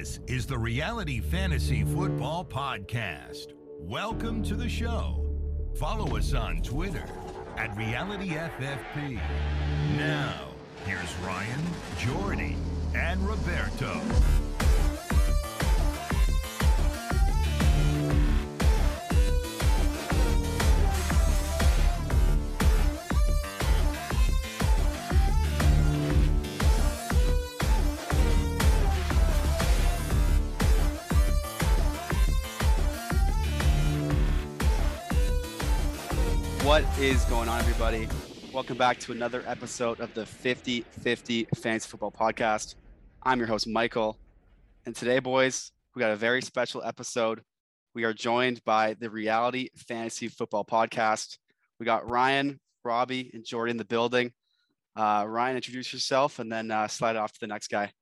This is the Reality Fantasy Football Podcast. Welcome to the show. Follow us on Twitter at RealityFFP. Now, here's Ryan, Jordy, and Roberto. Is going on, everybody? Welcome back to another episode of the 50 50 Fantasy Football Podcast. I'm your host, Michael. And today, boys, we got a very special episode. We are joined by the Reality Fantasy Football Podcast. We got Ryan, Robbie, and Jordan in the building. Uh, Ryan, introduce yourself and then uh, slide off to the next guy.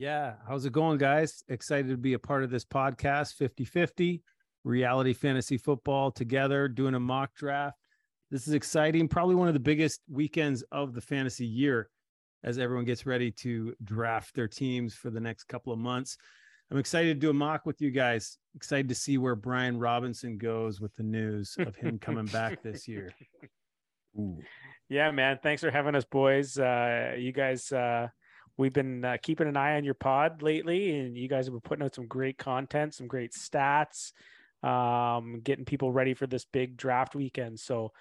Yeah. How's it going, guys? Excited to be a part of this podcast 50 50 reality fantasy football together, doing a mock draft. This is exciting. Probably one of the biggest weekends of the fantasy year as everyone gets ready to draft their teams for the next couple of months. I'm excited to do a mock with you guys. Excited to see where Brian Robinson goes with the news of him coming back this year. Ooh. Yeah, man. Thanks for having us, boys. Uh, you guys, uh, we've been uh, keeping an eye on your pod lately, and you guys have been putting out some great content, some great stats, um, getting people ready for this big draft weekend. So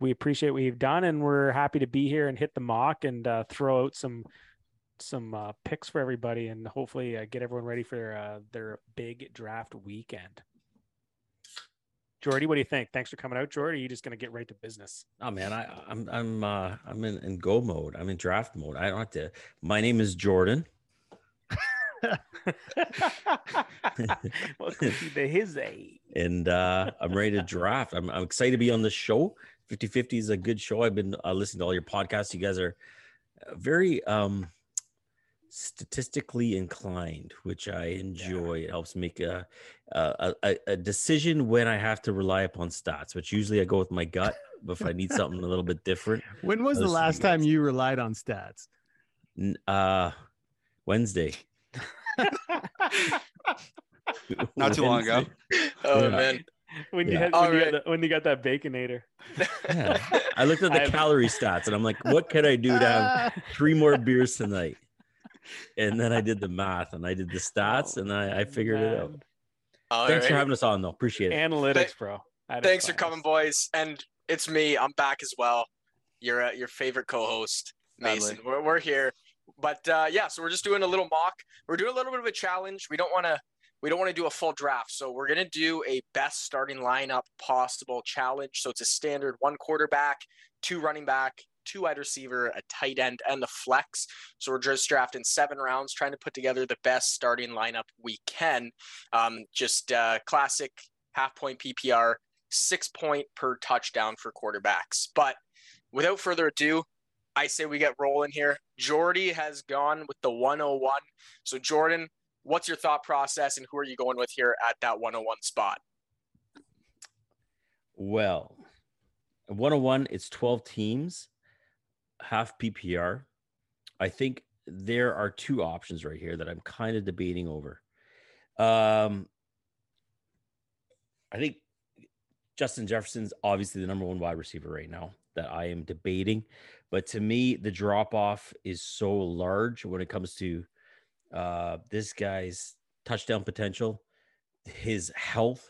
we appreciate what you've done, and we're happy to be here and hit the mock and uh, throw out some some uh, picks for everybody, and hopefully uh, get everyone ready for uh, their big draft weekend. Jordy, what do you think? Thanks for coming out, Jordy. Are you just going to get right to business? Oh man, I, I'm I'm uh, I'm in, in go mode. I'm in draft mode. I don't have to. My name is Jordan. Welcome to the his age. And uh, I'm ready to draft. I'm, I'm excited to be on the show. 50 50 is a good show. I've been uh, listening to all your podcasts. You guys are uh, very um, statistically inclined, which I enjoy. It helps make a, a, a, a decision when I have to rely upon stats, which usually I go with my gut. But if I need something a little bit different, When was the last time you relied on stats? uh, Wednesday. Not too long ago. Oh Yeah. man. when you Yeah. had All when, you right. got the, when you got that baconator. Yeah. I looked at the I've- calorie stats and I'm like, what could I do to have three more beers tonight? And then I did the math and I did the stats and I, I figured it out. All Thanks for having us on, though. Appreciate it. Analytics, Th- bro. At its Thanks for coming, boys. And it's me. I'm back as well. Your uh, your favorite co-host, Mason. We're, we're here. But uh, yeah, so we're just doing a little mock. We're doing a little bit of a challenge. We don't want to we don't want to do a full draft. So we're gonna do a best starting lineup possible challenge. So it's a standard one quarterback, two running back, two wide receiver, a tight end, and the flex. So we're just drafting seven rounds, trying to put together the best starting lineup we can. Um, just uh, classic half point PPR, six point per touchdown for quarterbacks. But without further ado, I say we get rolling here. Jordy has gone with the 101. So Jordan, what's your thought process and who are you going with here at that 101 spot? Well, 101, it's 12 teams, half PPR. I think there are two options right here that I'm kind of debating over. Um, I think Justin Jefferson's obviously the number one wide receiver right now that I am debating. But to me, the drop off is so large when it comes to uh, this guy's touchdown potential, his health.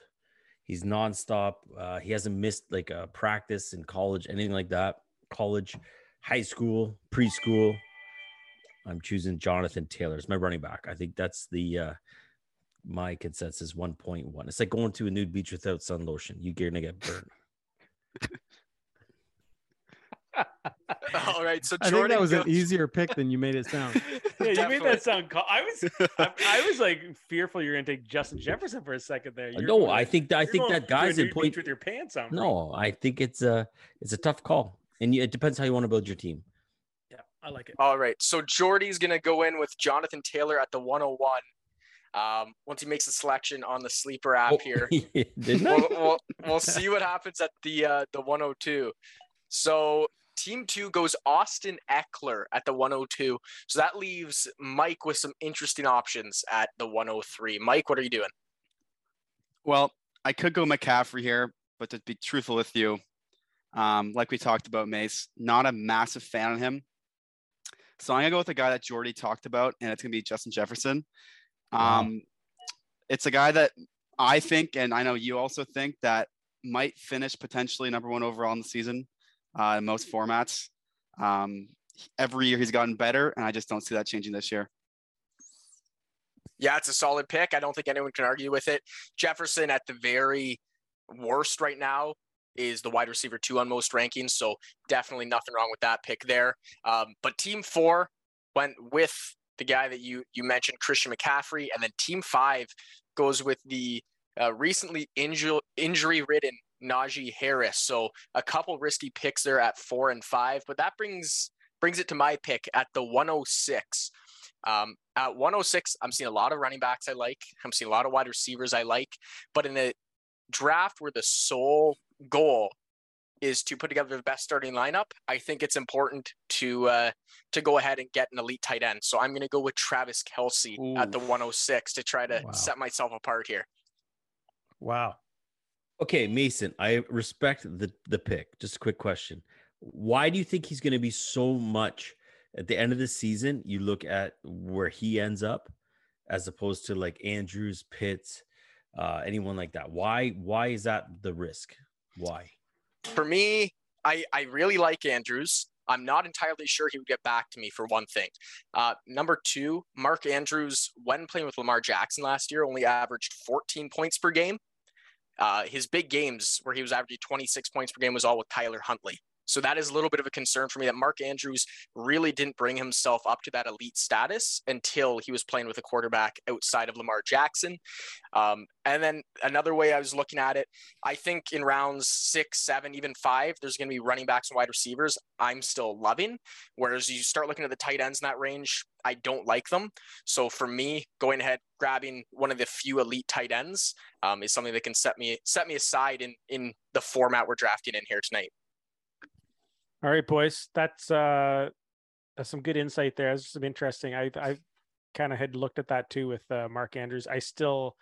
He's nonstop. Uh, he hasn't missed like a practice in college, anything like that. College, high school, preschool. I'm choosing Jonathan Taylor. It's my running back. I think that's the uh, my consensus 1.1. It's like going to a nude beach without sun lotion. You're gonna get burned. All right. So I think that was goes- an easier pick than you made it sound. Yeah, you made that sound. Co- I was, I, I was like fearful you're gonna take Justin Jefferson for a second there. You're no, going- I think that I think that guy's in nude point. with your pants on. No, I think it's a it's a tough call, and it depends how you want to build your team. Yeah, I like it. All right. So Jordy's going to go in with Jonathan Taylor at the 101. Um, once he makes a selection on the sleeper app Oh, here. we'll, we'll, we'll see what happens at the uh, the 102. So team two goes Austin Ekeler at the 102. So that leaves Mike with some interesting options at the 103. Mike, what are you doing? Well, I could go McCaffrey here, but to be truthful with you, um, like we talked about, Mace, not a massive fan of him. So I'm gonna go with the guy that Jordy talked about, and it's gonna be Justin Jefferson. Um, it's a guy that I think, and I know you also think that might finish potentially number one overall in the season uh, in most formats. Um, every year he's gotten better, and I just don't see that changing this year. Yeah, it's a solid pick. I don't think anyone can argue with it. Jefferson at the very worst right now is the wide receiver two on most rankings. So definitely nothing wrong with that pick there. Um, but team four went with the guy that you you mentioned, Christian McCaffrey, and then team five goes with the uh, recently injury injury ridden Najee Harris. So a couple risky picks there at four and five, but that brings brings it to my pick at the 106. Um, at 106, I'm seeing a lot of running backs I like. I'm seeing a lot of wide receivers I like. But in a draft where the sole goal is to put together the best starting lineup, I think it's important to uh, to go ahead and get an elite tight end. So I'm going to go with Travis Kelce Ooh. at the 106 to try to wow. set myself apart here. Wow. Okay, Mason, I respect the the pick. Just a quick question. Why do you think he's going to be so much at the end of the season? You look at where he ends up as opposed to like Andrews, Pitts, uh, anyone like that. Why why is that the risk? Why? For me, I I really like Andrews. I'm not entirely sure he would get back to me for one thing. Uh, number two, Mark Andrews, when playing with Lamar Jackson last year, only averaged 14 points per game. Uh, his big games where he was averaging 26 points per game was all with Tyler Huntley. So that is a little bit of a concern for me that Mark Andrews really didn't bring himself up to that elite status until he was playing with a quarterback outside of Lamar Jackson. Um, and then another way I was looking at it, I think in rounds six, seven, even five, there's going to be running backs and wide receivers I'm still loving. Whereas you start looking at the tight ends in that range, I don't like them. So for me, going ahead grabbing one of the few elite tight ends um, is something that can set me set me aside in in the format we're drafting in here tonight. All right, boys. That's uh that's some good insight there. That's some interesting. I I kind of had looked at that too with uh, Mark Andrews. I still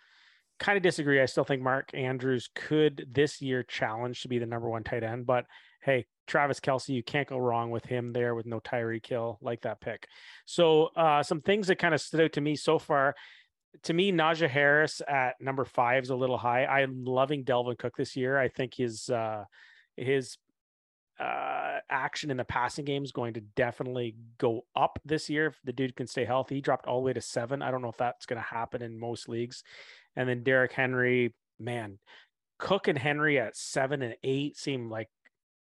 kind of disagree. I still think Mark Andrews could this year challenge to be the number one tight end, but hey, Travis Kelce, you can't go wrong with him there with no Tyreek Hill like that pick. So uh, some things that kind of stood out to me so far. To me, Najee Harris at number five is a little high. I'm loving Dalvin Cook this year. I think his uh, his uh, action in the passing game is going to definitely go up this year if the dude can stay healthy. He dropped all the way to seven. I don't know if that's going to happen in most leagues. And then Derrick Henry, man, Cook and Henry at seven and eight seem like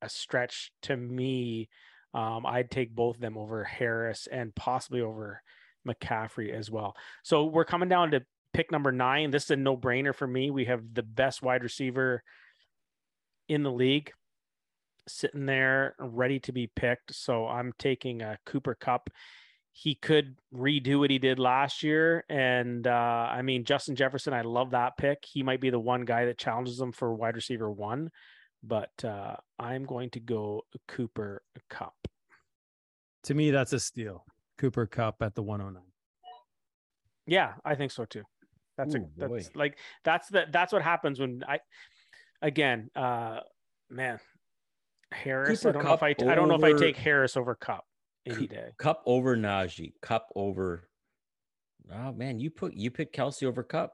a stretch to me. Um, I'd take both of them over Harris and possibly over McCaffrey as well. So we're coming down to pick number nine. This is a no brainer for me. We have the best wide receiver in the league sitting there ready to be picked. So I'm taking a Cooper Kupp. He could redo what he did last year. And uh, I mean, Justin Jefferson, I love that pick. He might be the one guy that challenges him for wide receiver one, but uh, I'm going to go Cooper Kupp. To me, that's a steal. Cooper Kupp at the 109. Yeah, I think so too. That's Ooh, a that's boy. like that's the that's what happens when I again uh man Harris. I don't Kupp know if I over, I don't know if I take Harris over Kupp any day. Kupp over Najee. Kupp over. Oh man, you put you pick Kelce over Kupp,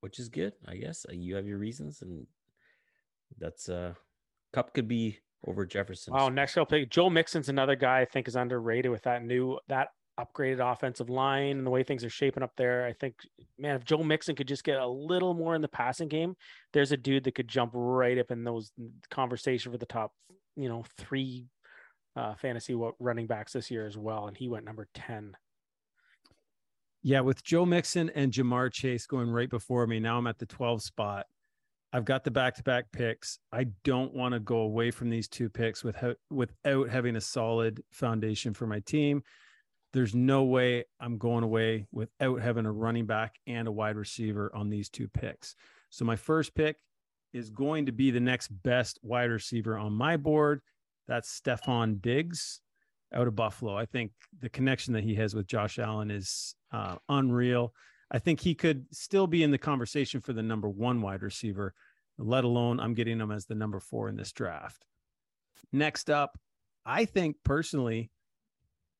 which is good, I guess. Uh, you have your reasons, and that's uh, Kupp could be over Jefferson. Oh, next I'll pick Joe Mixon's another guy I think is underrated with that new that upgraded offensive line and the way things are shaping up there. I think, man, if Joe Mixon could just get a little more in the passing game, there's a dude that could jump right up in those conversation for the top you know, three uh, fantasy running backs this year as well, and he went number ten. Yeah, with Joe Mixon and Ja'Marr Chase going right before me, now I'm at the 12 spot. I've got the back-to-back picks. I don't want to go away from these two picks without without having a solid foundation for my team. There's no way I'm going away without having a running back and a wide receiver on these two picks. So my first pick is going to be the next best wide receiver on my board. That's Stefon Diggs out of Buffalo. I think the connection that he has with Josh Allen is uh, unreal. I think he could still be in the conversation for the number one wide receiver, let alone I'm getting him as the number four in this draft. Next up, I think personally,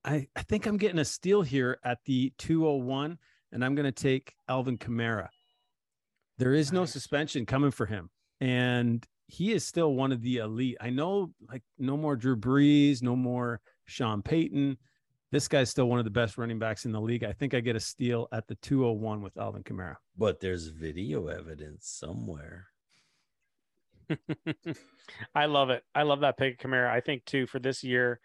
I, I think I'm getting a steal here at the 201, and I'm going to take Alvin Kamara. There is no suspension coming for him. And he is still one of the elite. I know, like, no more Drew Brees, no more Sean Payton. This guy's still one of the best running backs in the league. I think I get a steal at the 201 with Alvin Kamara. But there's video evidence somewhere. I love it. I love that pick, Kamara. I think too for this year,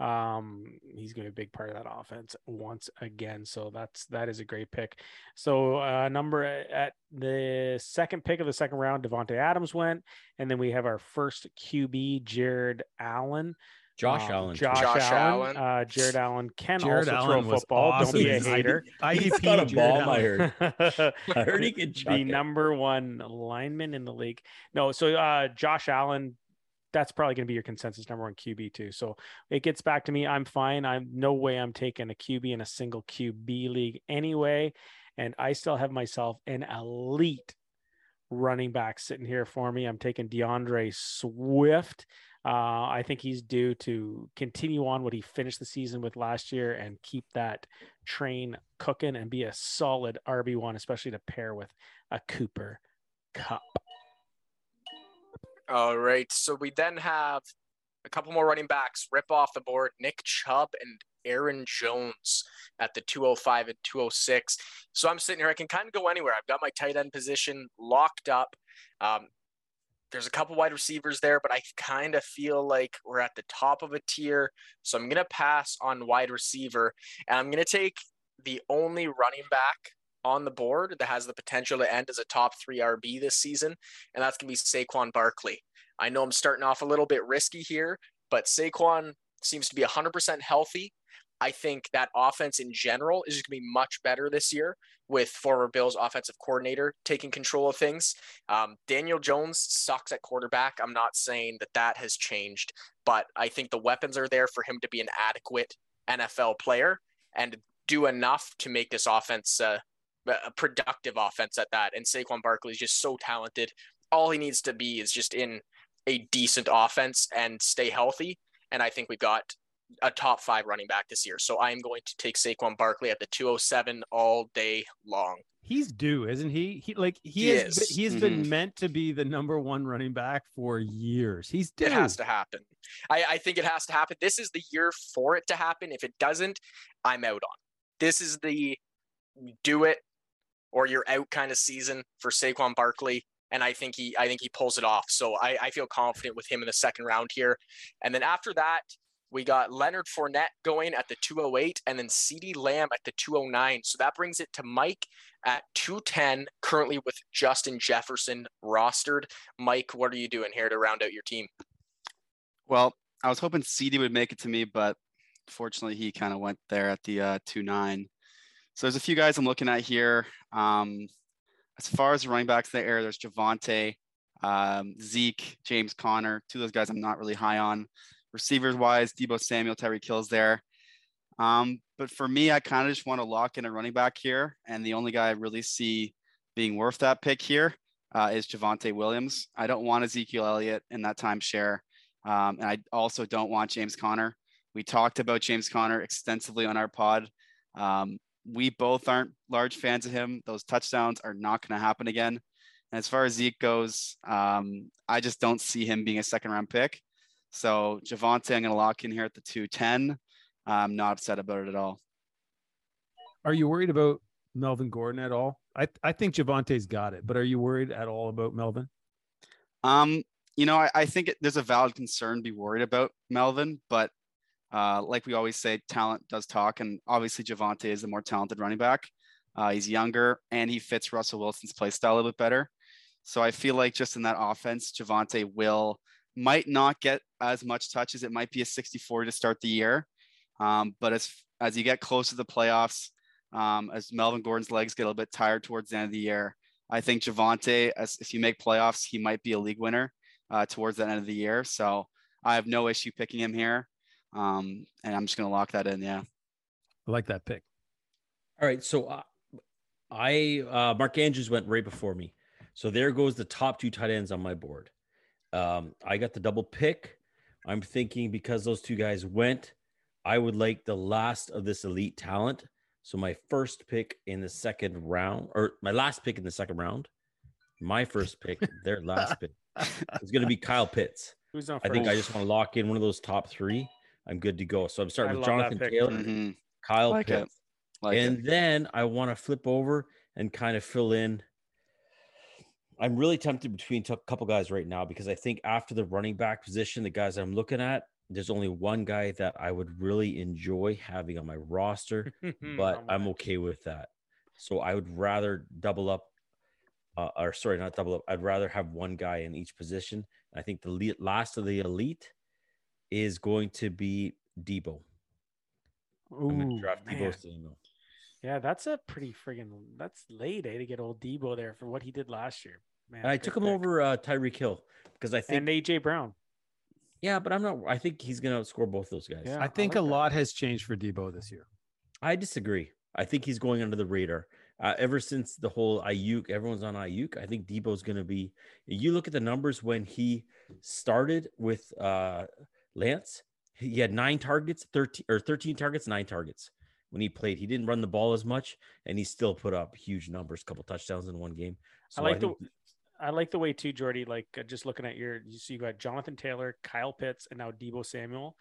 um, he's going to be a big part of that offense once again. So that's that is a great pick. So uh, number at the second pick of the second round, Davante Adams went, and then we have our first QB, Jared Allen. Josh um, Allen. Josh, Josh Allen. Allen. Uh, Jared Allen can Jared also Allen throw football. Awesome. Don't be a hater. I, he's got a Jared bomb. I heard. I heard he could the it. number one lineman in the league. No, so uh, Josh Allen. That's probably going to be your consensus number one QB too. So it gets back to me. I'm fine. I'm no way I'm taking a QB in a single QB league anyway, and I still have myself an elite running back sitting here for me. I'm taking D'Andre Swift. Uh, I think he's due to continue on what he finished the season with last year and keep that train cooking and be a solid RB1, especially to pair with a Cooper Kupp. All right. So we then have a couple more running backs rip off the board Nick Chubb and Aaron Jones at the 205 and 206. So I'm sitting here, I can kind of go anywhere. I've got my tight end position locked up. Um, there's a couple wide receivers there, but I kind of feel like we're at the top of a tier. So I'm going to pass on wide receiver and I'm going to take the only running back on the board that has the potential to end as a top three RB this season, and that's going to be Saquon Barkley. I know I'm starting off a little bit risky here, but Saquon seems to be 100% healthy. I think that offense in general is going to be much better this year with former Bills offensive coordinator taking control of things. Um, Daniel Jones sucks at quarterback. I'm not saying that that has changed, but I think the weapons are there for him to be an adequate NFL player and do enough to make this offense uh, a productive offense at that. And Saquon Barkley is just so talented. All he needs to be is just in a decent offense and stay healthy. And I think we've got a top five running back this year. So I am going to take Saquon Barkley at the 207 all day long. He's due, isn't he? He like he, he has is. he has mm-hmm. been meant to be the number one running back for years. He's due. It has to happen. I, I think it has to happen. This is the year for it to happen. If it doesn't, I'm out on. This is the do it or you're out kind of season for Saquon Barkley and I think he I think he pulls it off. So I, I feel confident with him in the second round here. And then after that, we got Leonard Fournette going at the 208 and then CeeDee Lamb at the 209. So that brings it to Mike at 210, currently with Justin Jefferson rostered. Mike, what are you doing here to round out your team? Well, I was hoping CeeDee would make it to me, but fortunately he kind of went there at the uh, 2-9. So there's a few guys I'm looking at here. Um, as far as running backs in the air, there's Javonte, um, Zeke, James Conner. Two of those guys I'm not really high on. Receivers wise, Deebo Samuel, Tyreek Hill's there. Um, but for me, I kind of just want to lock in a running back here. And the only guy I really see being worth that pick here uh, is Javonte Williams. I don't want Ezekiel Elliott in that timeshare. Um, and I also don't want James Conner. We talked about James Conner extensively on our pod. Um, we both aren't large fans of him. Those touchdowns are not going to happen again. And as far as Zeke goes, um, I just don't see him being a second round pick. So Javonte, I'm going to lock in here at the 210. I'm not upset about it at all. Are you worried about Melvin Gordon at all? I, I think Javonte's got it, but are you worried at all about Melvin? Um, you know, I, I think it, there's a valid concern to be worried about Melvin, but uh, like we always say, talent does talk, and obviously Javonte is the more talented running back. Uh, he's younger and he fits Russell Wilson's play style a little bit better. So I feel like just in that offense, Javonte will might not get as much touches. It might be a 64 to start the year. Um, but as as you get close to the playoffs, um, as Melvin Gordon's legs get a little bit tired towards the end of the year, I think Javonte, as if you make playoffs, he might be a league winner uh, towards the end of the year. So I have no issue picking him here. Um, and I'm just going to lock that in. Yeah. I like that pick. All right. So uh, I, uh, Mark Andrews went right before me. So there goes the top two tight ends on my board. Um, I got the double pick. I'm thinking because those two guys went, I would like the last of this elite talent. So my first pick in the second round, or my last pick in the second round, my first pick, their last pick, is going to be Kyle Pitts. Who's on? First? I think I just want to lock in one of those top three. I'm good to go. So I'm starting I with Jonathan Taylor, mm-hmm. Kyle like Pitts, like and it. then I want to flip over and kind of fill in. I'm really tempted between a couple guys right now because I think after the running back position, the guys I'm looking at, there's only one guy that I would really enjoy having on my roster, but I'm okay with that. So I would rather double up, uh, or sorry, not double up. I'd rather have one guy in each position. I think the last of the elite is going to be Deebo. Ooh, draft Deebo Yeah, that's a pretty friggin' that's late, eh, to get old Deebo there for what he did last year. Man, I took him pick. over uh, Tyreek Hill because I think and AJ Brown. Yeah, but I'm not. I think he's going to outscore both those guys. Yeah, I think I like a that. lot has changed for Deebo this year. I disagree. I think he's going under the radar. Uh, ever since the whole Aiyuk, everyone's on Aiyuk. I think Deebo's going to be. You look at the numbers when he started with uh, Lance. He had nine targets, thirteen or thirteen targets, nine targets when he played. He didn't run the ball as much, and he still put up huge numbers, couple touchdowns in one game. So I like I the. I like the way too, Jordy. Like uh, just looking at your, you see, you got Jonathan Taylor, Kyle Pitts, and now Deebo Samuel.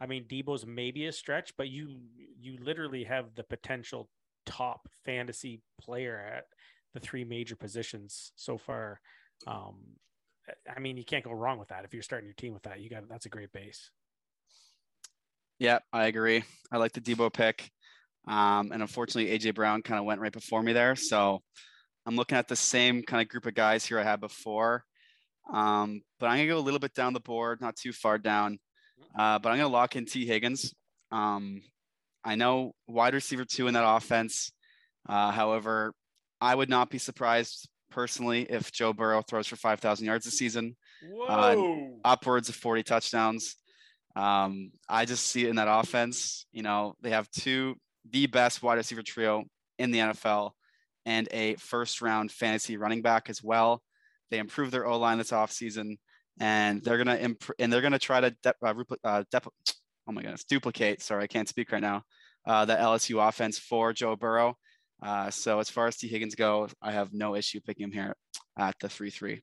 I mean, Deebo's maybe a stretch, but you you literally have the potential top fantasy player at the three major positions so far. Um, I mean, you can't go wrong with that. If you're starting your team with that, you got that's a great base. Yeah, I agree. I like the Deebo pick. Um, and unfortunately, AJ Brown kind of went right before me there. So I'm looking at the same kind of group of guys here I had before. Um, but I'm gonna go a little bit down the board, not too far down. Uh, but I'm gonna lock in Tee Higgins. Um, I know wide receiver two in that offense. Uh, however, I would not be surprised personally if Joe Burrow throws for 5,000 yards this season, uh, upwards of 40 touchdowns. Um, I just see it in that offense. You know, they have two, the best wide receiver trio in the NFL and a first round fantasy running back as well. They improved their O line this offseason and they're going to, imp- and they're going to try to, de- uh, uh, de- oh my goodness, duplicate. Sorry, I can't speak right now. Uh, the LSU offense for Joe Burrow. Uh, so as far as Tee Higgins go, I have no issue picking him here at the three three.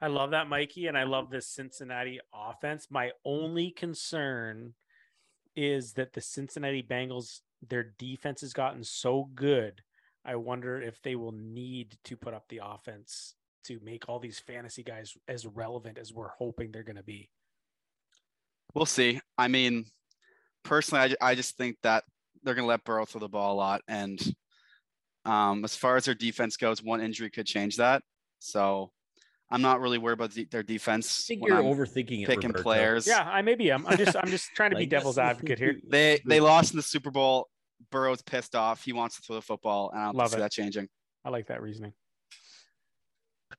I love that, Mikey, and I love this Cincinnati offense. My only concern is that the Cincinnati Bengals, their defense has gotten so good. I wonder if they will need to put up the offense to make all these fantasy guys as relevant as we're hoping they're going to be. We'll see. I mean, personally, I, I just think that they're going to let Burrow throw the ball a lot. And um, as far as their defense goes, one injury could change that. So I'm not really worried about the, their defense. I think you're I'm overthinking picking it, players. Yeah, I maybe I'm. I'm just I'm just trying to like, be devil's advocate here. They they lost in the Super Bowl. Burrow's pissed off. He wants to throw the football, and I don't Love see it. that changing. I like that reasoning.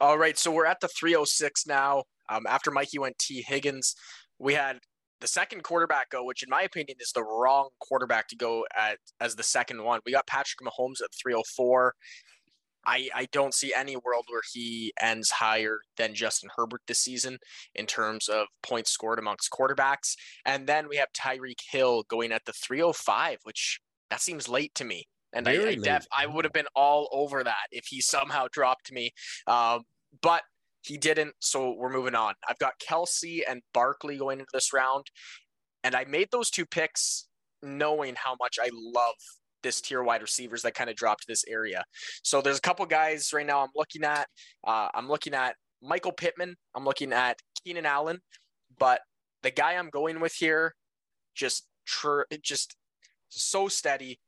All right, so we're at the 306 now. Um, after Mikey went Tee Higgins, we had the second quarterback go, which in my opinion is the wrong quarterback to go at as the second one. We got Patrick Mahomes at 304. I, I don't see any world where he ends higher than Justin Herbert this season in terms of points scored amongst quarterbacks. And then we have Tyreek Hill going at the 305, which that seems late to me. And I, I, def, I would have been all over that if he somehow dropped me. Um, but he didn't, so we're moving on. I've got Kelce and Barkley going into this round, and I made those two picks knowing how much I love this tier wide receivers that kind of dropped this area. So there's a couple guys right now I'm looking at. Uh, I'm looking at Michael Pittman. I'm looking at Keenan Allen, but the guy I'm going with here, just tr- just so steady,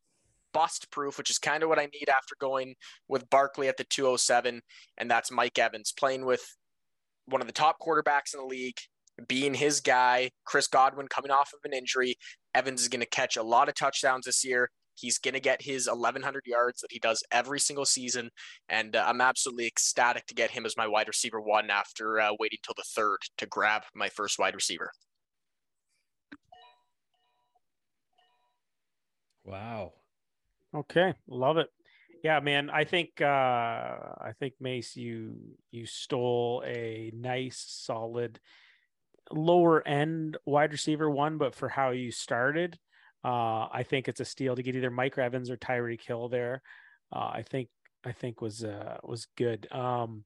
bust proof, which is kind of what I need after going with Barkley at the 207. And that's Mike Evans playing with one of the top quarterbacks in the league, being his guy, Chris Godwin coming off of an injury. Evans is going to catch a lot of touchdowns this year. He's going to get his 1,100 yards that he does every single season. And uh, I'm absolutely ecstatic to get him as my wide receiver one after uh, waiting till the third to grab my first wide receiver. Wow. Okay, love it. Yeah, man. I think uh I think Mace, you you stole a nice, solid, lower end wide receiver one, but for how you started, uh, I think it's a steal to get either Mike Evans or Tyreek Hill there. Uh, I think I think was uh was good. Um,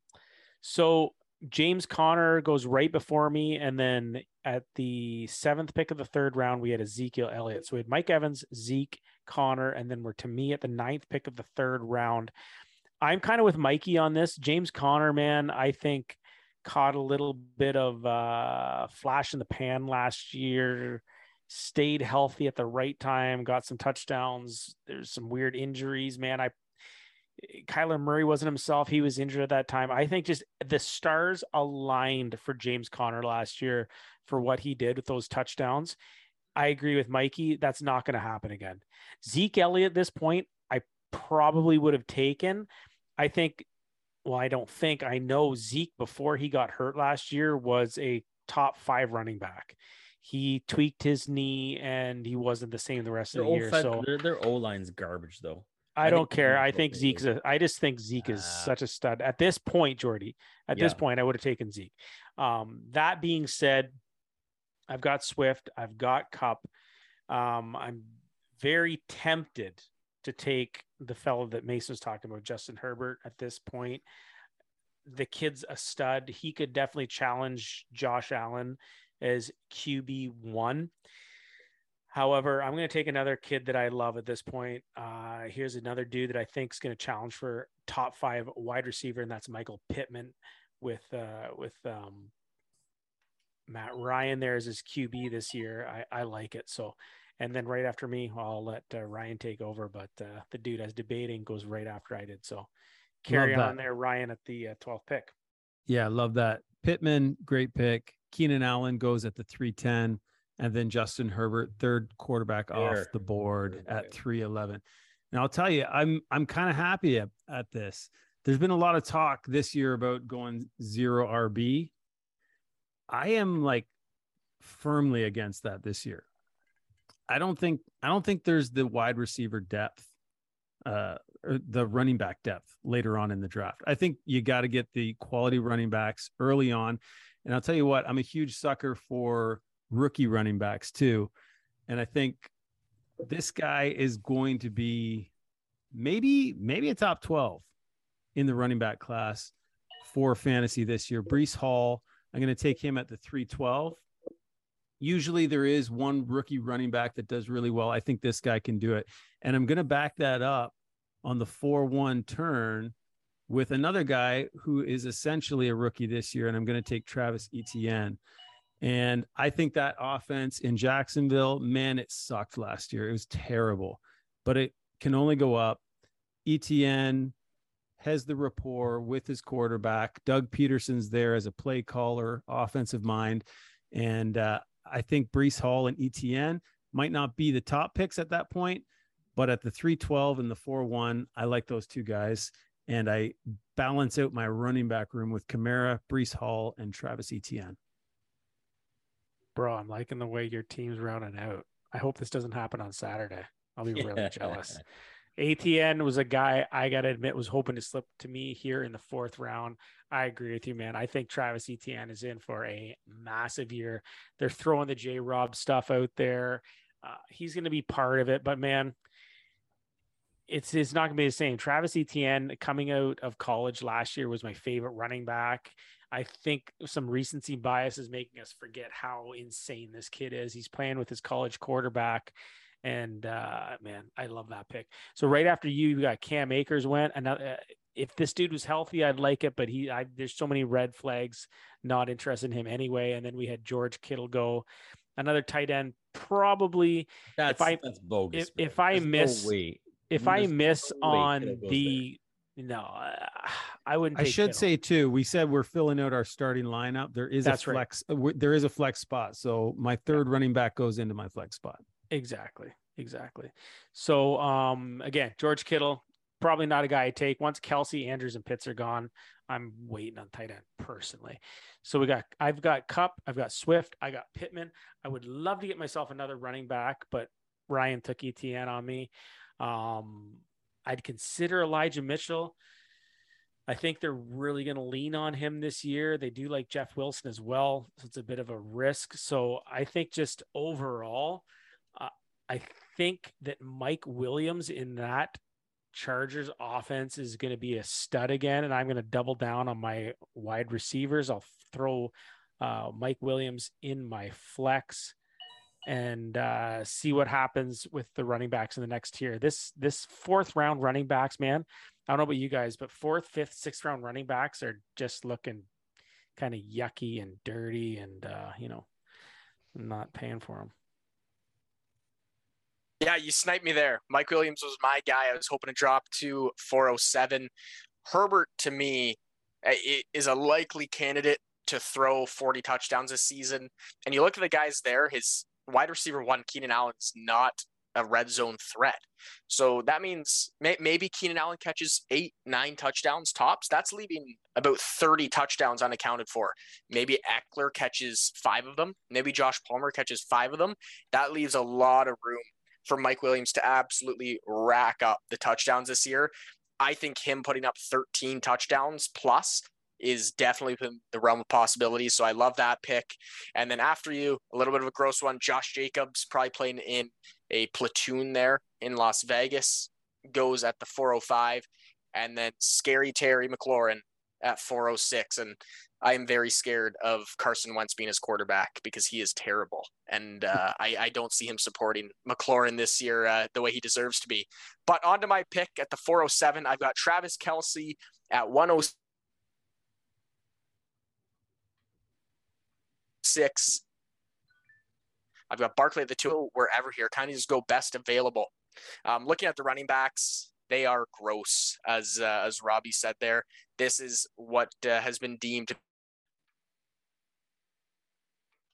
so James Conner goes right before me, and then at the seventh pick of the third round, we had Ezekiel Elliott. So we had Mike Evans, Zeke, Conner, and then we're to me at the ninth pick of the third round. I'm kind of with Mikey on this. James Conner, man, I think caught a little bit of uh, flash in the pan last year. Stayed healthy at the right time, got some touchdowns. There's some weird injuries, man. I Kyler Murray wasn't himself. He was injured at that time. I think just the stars aligned for James Conner last year for what he did with those touchdowns. I agree with Mikey. That's not going to happen again. Zeke Elliott at this point, I probably would have taken. I think, well, I don't think, I know Zeke before he got hurt last year was a top five running back. He tweaked his knee and he wasn't the same the rest their of the year. so their, their O line's garbage though. I, don't care. I think Zeke's a, I just think Zeke is uh, such a stud at this point, Jordy. At yeah. this point, I would have taken Zeke. Um, that being said, I've got Swift, I've got Kupp. Um, I'm very tempted to take the fellow that Mason was talking about, Justin Herbert, at this point. The kid's a stud. He could definitely challenge Josh Allen as QB1. However, I'm going to take another kid that I love at this point. Uh, here's another dude that I think is going to challenge for top five wide receiver, and that's Michael Pittman with uh, with um, Matt Ryan there as his QB this year. I, I like it. So, and then right after me, I'll let uh, Ryan take over. But uh, the dude as debating goes right after I did. So carry on there, Ryan, at the uh, 12th pick. Yeah, love that. Pittman, great pick. Keenan Allen goes at the 310. And then Justin Herbert, third quarterback off the board at 311. Now I'll tell you, I'm I'm kind of happy at, at this. There's been a lot of talk this year about going zero RB. I am like firmly against that this year. I don't think I don't think there's the wide receiver depth, uh, or the running back depth later on in the draft. I think you got to get the quality running backs early on. And I'll tell you what, I'm a huge sucker for rookie running backs too. And I think this guy is going to be maybe maybe a top 12 in the running back class for fantasy this year. Breece Hall I'm going to take him at the 312. Usually there is one rookie running back that does really well. I think this guy can do it. And I'm going to back that up on the 4 1 turn with another guy who is essentially a rookie this year. And I'm going to take Travis Etienne. And I think that offense in Jacksonville, man, it sucked last year. It was terrible, but it can only go up. Etienne has the rapport with his quarterback. Doug Pederson's there as a play caller, offensive mind. And uh, I think Breece Hall and Etienne might not be the top picks at that point, but at the 312 and the 4 1, I like those two guys. And I balance out my running back room with Kamara, Breece Hall, and Travis Etienne. Bro, I'm liking the way your team's rounding out. I hope this doesn't happen on Saturday. I'll be really jealous. Etienne was a guy I got to admit was hoping to slip to me here in the fourth round. I agree with you, man. I think Travis Etienne is in for a massive year. They're throwing the J Rob stuff out there. Uh, he's going to be part of it, but man, it's it's not going to be the same. Travis Etienne coming out of college last year was my favorite running back. I think some recency bias is making us forget how insane this kid is. He's playing with his college quarterback. And uh, man, I love that pick. So right after you, you got Cam Akers went. And uh, if this dude was healthy, I'd like it, but he, I, there's so many red flags. Not interested in him anyway. And then we had George Kittle go, another tight end. Probably that's if I, that's bogus. If, if I miss, no if I miss no on the no, uh, I wouldn't. I should Kittle. say too. We said we're filling out our starting lineup. There is That's a flex. Right. Uh, there is a flex spot. So my third yeah. running back goes into my flex spot. Exactly. exactly. So um, again, George Kittle, probably not a guy I take. Once Kelce, Andrews, and Pitts are gone, I'm waiting on tight end personally. So we got I've got Kupp, I've got Swift, I got Pittman. I would love to get myself another running back, but Ryan took Etienne on me. Um, I'd consider Elijah Mitchell. I think they're really going to lean on him this year. They do like Jeff Wilson as well. So it's a bit of a risk. So I think just overall, uh, I think that Mike Williams in that Chargers offense is going to be a stud again. And I'm going to double down on my wide receivers. I'll throw uh, Mike Williams in my flex and uh, see what happens with the running backs in the next tier. This this fourth round running backs, man. I don't know about you guys, but fourth, fifth, sixth round running backs are just looking kind of yucky and dirty, and uh, you know, not paying for them. Yeah, you sniped me there. Mike Williams was my guy. I was hoping to drop to 407. Herbert to me is a likely candidate to throw 40 touchdowns this season. And you look at the guys there, his wide receiver one, Keenan Allen, is not a red zone threat. So that means may, maybe Keenan Allen catches eight, nine touchdowns tops. That's leaving about 30 touchdowns unaccounted for. Maybe Ekeler catches five of them. Maybe Josh Palmer catches five of them. That leaves a lot of room for Mike Williams to absolutely rack up the touchdowns this year. I think him putting up 13 touchdowns plus is definitely within the realm of possibilities. So I love that pick. And then after you, a little bit of a gross one, Josh Jacobs probably playing in a platoon there in Las Vegas goes at the 405. And then scary Terry McLaurin at 406. And I am very scared of Carson Wentz being his quarterback because he is terrible. And uh, I, I, don't see him supporting McLaurin this year uh, the way he deserves to be. But on to my pick at the 407, I've got Travis Kelce at 106. Six. I've got Barkley at the two, wherever here. Kind of just go best available. Um, looking at the running backs, they are gross, as uh, as Robbie said there. This is what uh, has been deemed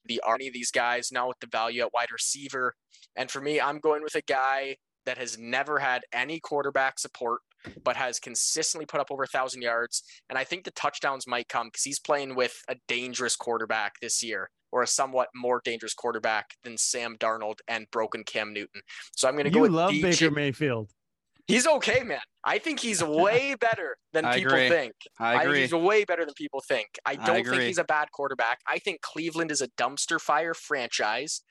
the army of these guys now with the value at wide receiver. And for me, I'm going with a guy that has never had any quarterback support, but has consistently put up over a thousand yards. And I think the touchdowns might come because he's playing with a dangerous quarterback this year, or a somewhat more dangerous quarterback than Sam Darnold and broken Cam Newton. So I'm going to go. You love DJ. Baker Mayfield. He's okay, man. I think he's way better than people agree. think. I agree. I he's way better than people think. I don't I think he's a bad quarterback. I think Cleveland is a dumpster fire franchise.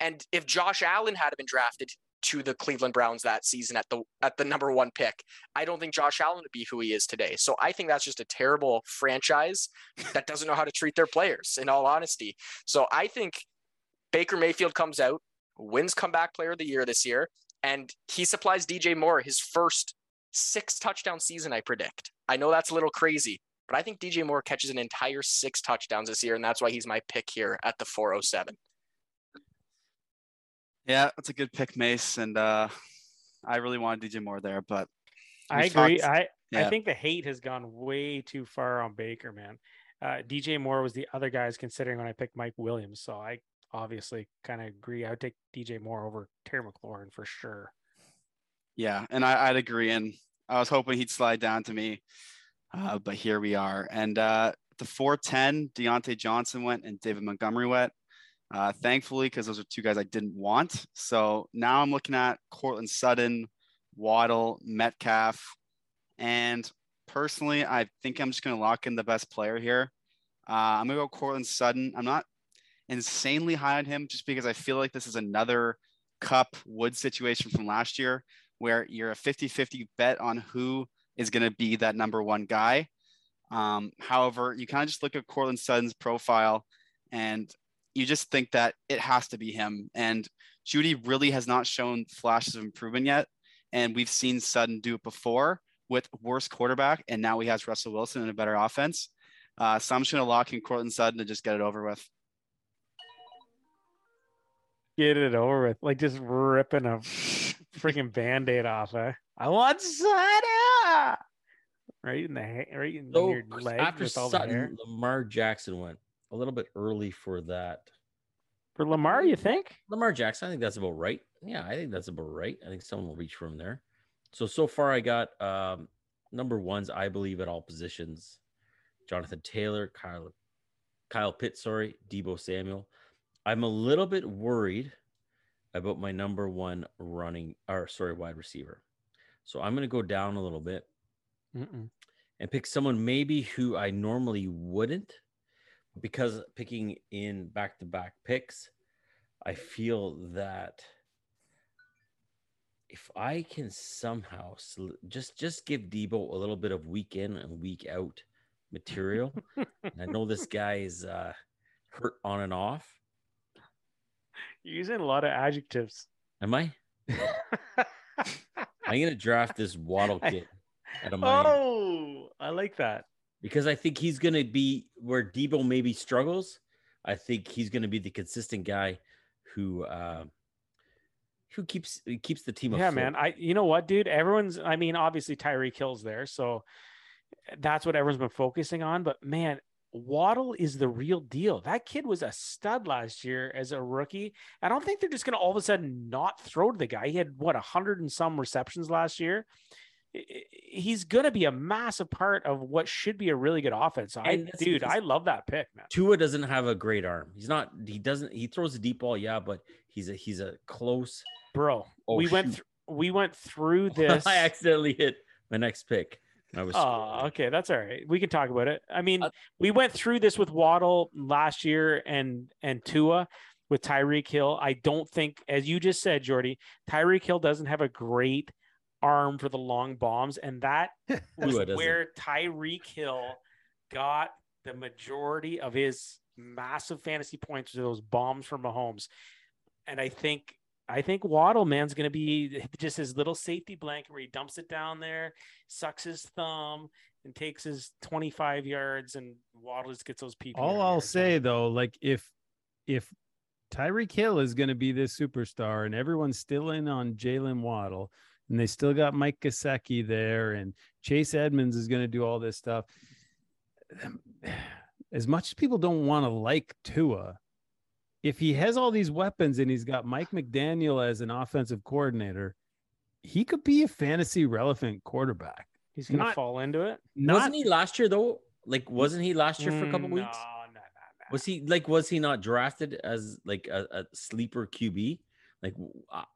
And if Josh Allen had been drafted to the Cleveland Browns that season at the at the number one pick, I don't think Josh Allen would be who he is today. So I think that's just a terrible franchise that doesn't know how to treat their players. In all honesty, so I think Baker Mayfield comes out, wins comeback player of the year this year, and he supplies DJ Moore his first six touchdown season. I predict. I know that's a little crazy, but I think DJ Moore catches an entire six touchdowns this year, and that's why he's my pick here at the 407. Yeah, that's a good pick, Mace. And uh, I really wanted DJ Moore there, but I agree. talked- I I think the hate has gone way too far on Baker, man. Uh, DJ Moore was the other guys considering when I picked Mike Williams, so I obviously kind of agree. I would take DJ Moore over Terry McLaurin for sure. Yeah, and I, I'd agree. And I was hoping he'd slide down to me, uh, but here we are. And uh, the 410, Diontae Johnson went and David Montgomery went. Uh, thankfully, because those are two guys I didn't want. So now I'm looking at Courtland Sutton, Waddle, Metcalf, and personally, I think I'm just going to lock in the best player here. Uh, I'm going to go Courtland Sutton. I'm not insanely high on him just because I feel like this is another Kupp Wood situation from last year where you're a 50 50 bet on who is going to be that number one guy. Um, however, you kind of just look at Courtland Sutton's profile and you just think that it has to be him. And Jeudy really has not shown flashes of improvement yet. And we've seen Sutton do it before with worse quarterback. And now he has Russell Wilson and a better offense. Uh, so I'm just going to lock in Courtland Sutton to just get it over with. Get it over with, like just ripping a freaking band-aid off. Eh? I want Sutton right in the ha- right in So your leg after with all the hair. Sutton, Lamar Jackson went a little bit early for that For Lamar, you think? Lamar Jackson, I think that's about right. Yeah, I think that's about right. I think someone will reach from there. So so far, I got um, number ones. I believe at all positions: Jonathan Taylor, Kyle, Kyle Pitt, sorry, Deebo Samuel. I'm a little bit worried about my number one running or sorry wide receiver. So I'm going to go down a little bit Mm-mm. and pick someone maybe who I normally wouldn't because picking in back to back picks, I feel that if I can somehow sl- just just give Deebo a little bit of week in and week out material, I know this guy is uh, hurt on and off. You're using a lot of adjectives. Am I? I'm gonna draft this Waddle kid. Oh, I like that because I think he's gonna be where Deebo maybe struggles. I think he's gonna be the consistent guy who uh, who keeps keeps the team. Yeah, man. I you know what, dude? Everyone's. I mean, obviously Tyreek Hill's there, so that's what everyone's been focusing on. But man, Waddle is the real deal. That kid was a stud last year as a rookie. I don't think they're just going to all of a sudden not throw to the guy. He had what a hundred and some receptions last year. He's going to be a massive part of what should be a really good offense. I, dude, I love that pick, man. Tua doesn't have a great arm. He's not. He doesn't. He throws a deep ball, yeah, but he's a he's a close bro. Oh, we shoot. went th- we went through this. I accidentally hit my next pick. I was. Oh, okay, that's all right. We can talk about it. I mean, uh, we went through this with Waddle last year and and Tua with Tyreek Hill. I don't think, as you just said, Jordy, Tyreek Hill doesn't have a great arm for the long bombs, and that was where Tyreek Hill got the majority of his massive fantasy points to those bombs from Mahomes. And I think I think Waddle man's going to be just his little safety blanket where he dumps it down there, sucks his thumb, and takes his 25 yards, and Waddle just gets those people. All I'll say though, like if if Tyreek Hill is going to be this superstar, and everyone's still in on Jaylen Waddle, and they still got Mike Gesicki there, and Chase Edmonds is going to do all this stuff. As much as people don't want to like Tua, if he has all these weapons and he's got Mike McDaniel as an offensive coordinator, he could be a fantasy relevant quarterback. He's gonna fall into it. Not, wasn't he last year though? Like, wasn't he last year for a couple mm, weeks? No, no, no, no. Was he like? Was he not drafted as like a, a sleeper QB? Like,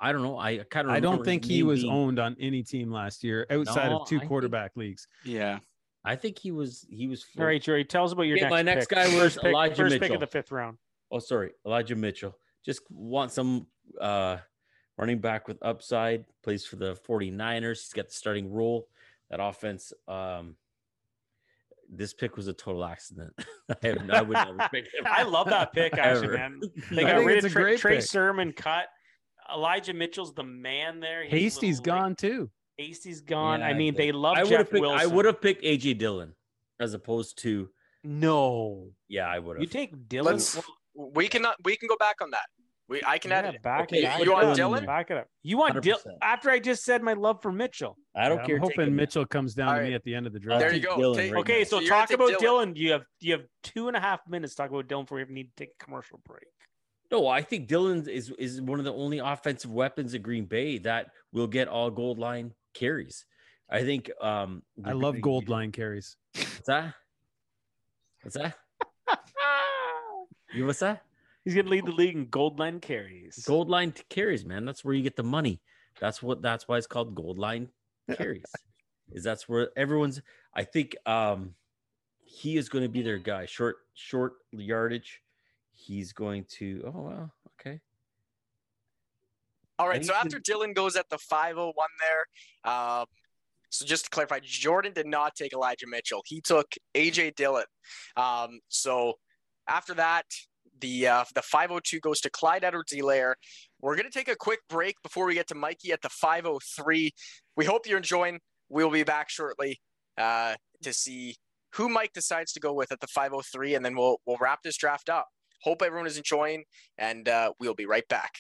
I don't know. I kind of. I don't think he was being... owned on any team last year outside no, of two I quarterback think... leagues. Yeah. I think he was. He was. All right, Jerry. Tell us about your okay, next. My next pick. guy was first Elijah pick, first Mitchell. pick of the fifth round oh sorry, Elijah Mitchell. Just want some uh running back with upside, plays for the 49ers. He's got the starting role. That offense, um, this pick was a total accident. I, I, would never pick him. I love that pick, actually, man. They got rid of Trey, Trey Sermon cut. Elijah Mitchell's the man there. He's Hasty's gone too. Hasty's gone. Yeah, I mean, they love I Jeff picked, Wilson. I would have picked AJ Dillon as opposed to. No. Yeah, I would have. You take Dillon. Let's, we can we can go back on that. We I can yeah, add it. Back okay, it You want Dillon? Back it up. You want Dillon after I just said my love for Mitchell. I don't yeah, care. I'm hoping Mitchell comes down right. to me at the end of the draft. There you go. Take, right okay, now. so, so talk about Dillon. Dillon. You have you have two and a half minutes to talk about Dillon before we need to take a commercial break. No, I think Dillon is is one of the only offensive weapons of Green Bay that will get all gold line carries. I think um I love gold line carries. What's that? What's that? you what's that? He's gonna lead the league in gold line carries. Gold line carries, man. That's where you get the money. That's what. That's why it's called gold line carries. is that's where everyone's. I think um, he is going to be their guy. Short, short yardage. He's going to. Oh well, okay. All right. So after Dillon goes at the 501 there, um, so just to clarify, Jordan did not take Elijah Mitchell. He took AJ Dillon. Um, so after that, the uh, the 502 goes to Clyde Edwards-Helaire. We're going to take a quick break before we get to Mikey at the 503. We hope you're enjoying. We'll be back shortly uh, to see who Mike decides to go with at the 503, and then we'll we'll wrap this draft up. Hope everyone is enjoying, and uh, we'll be right back.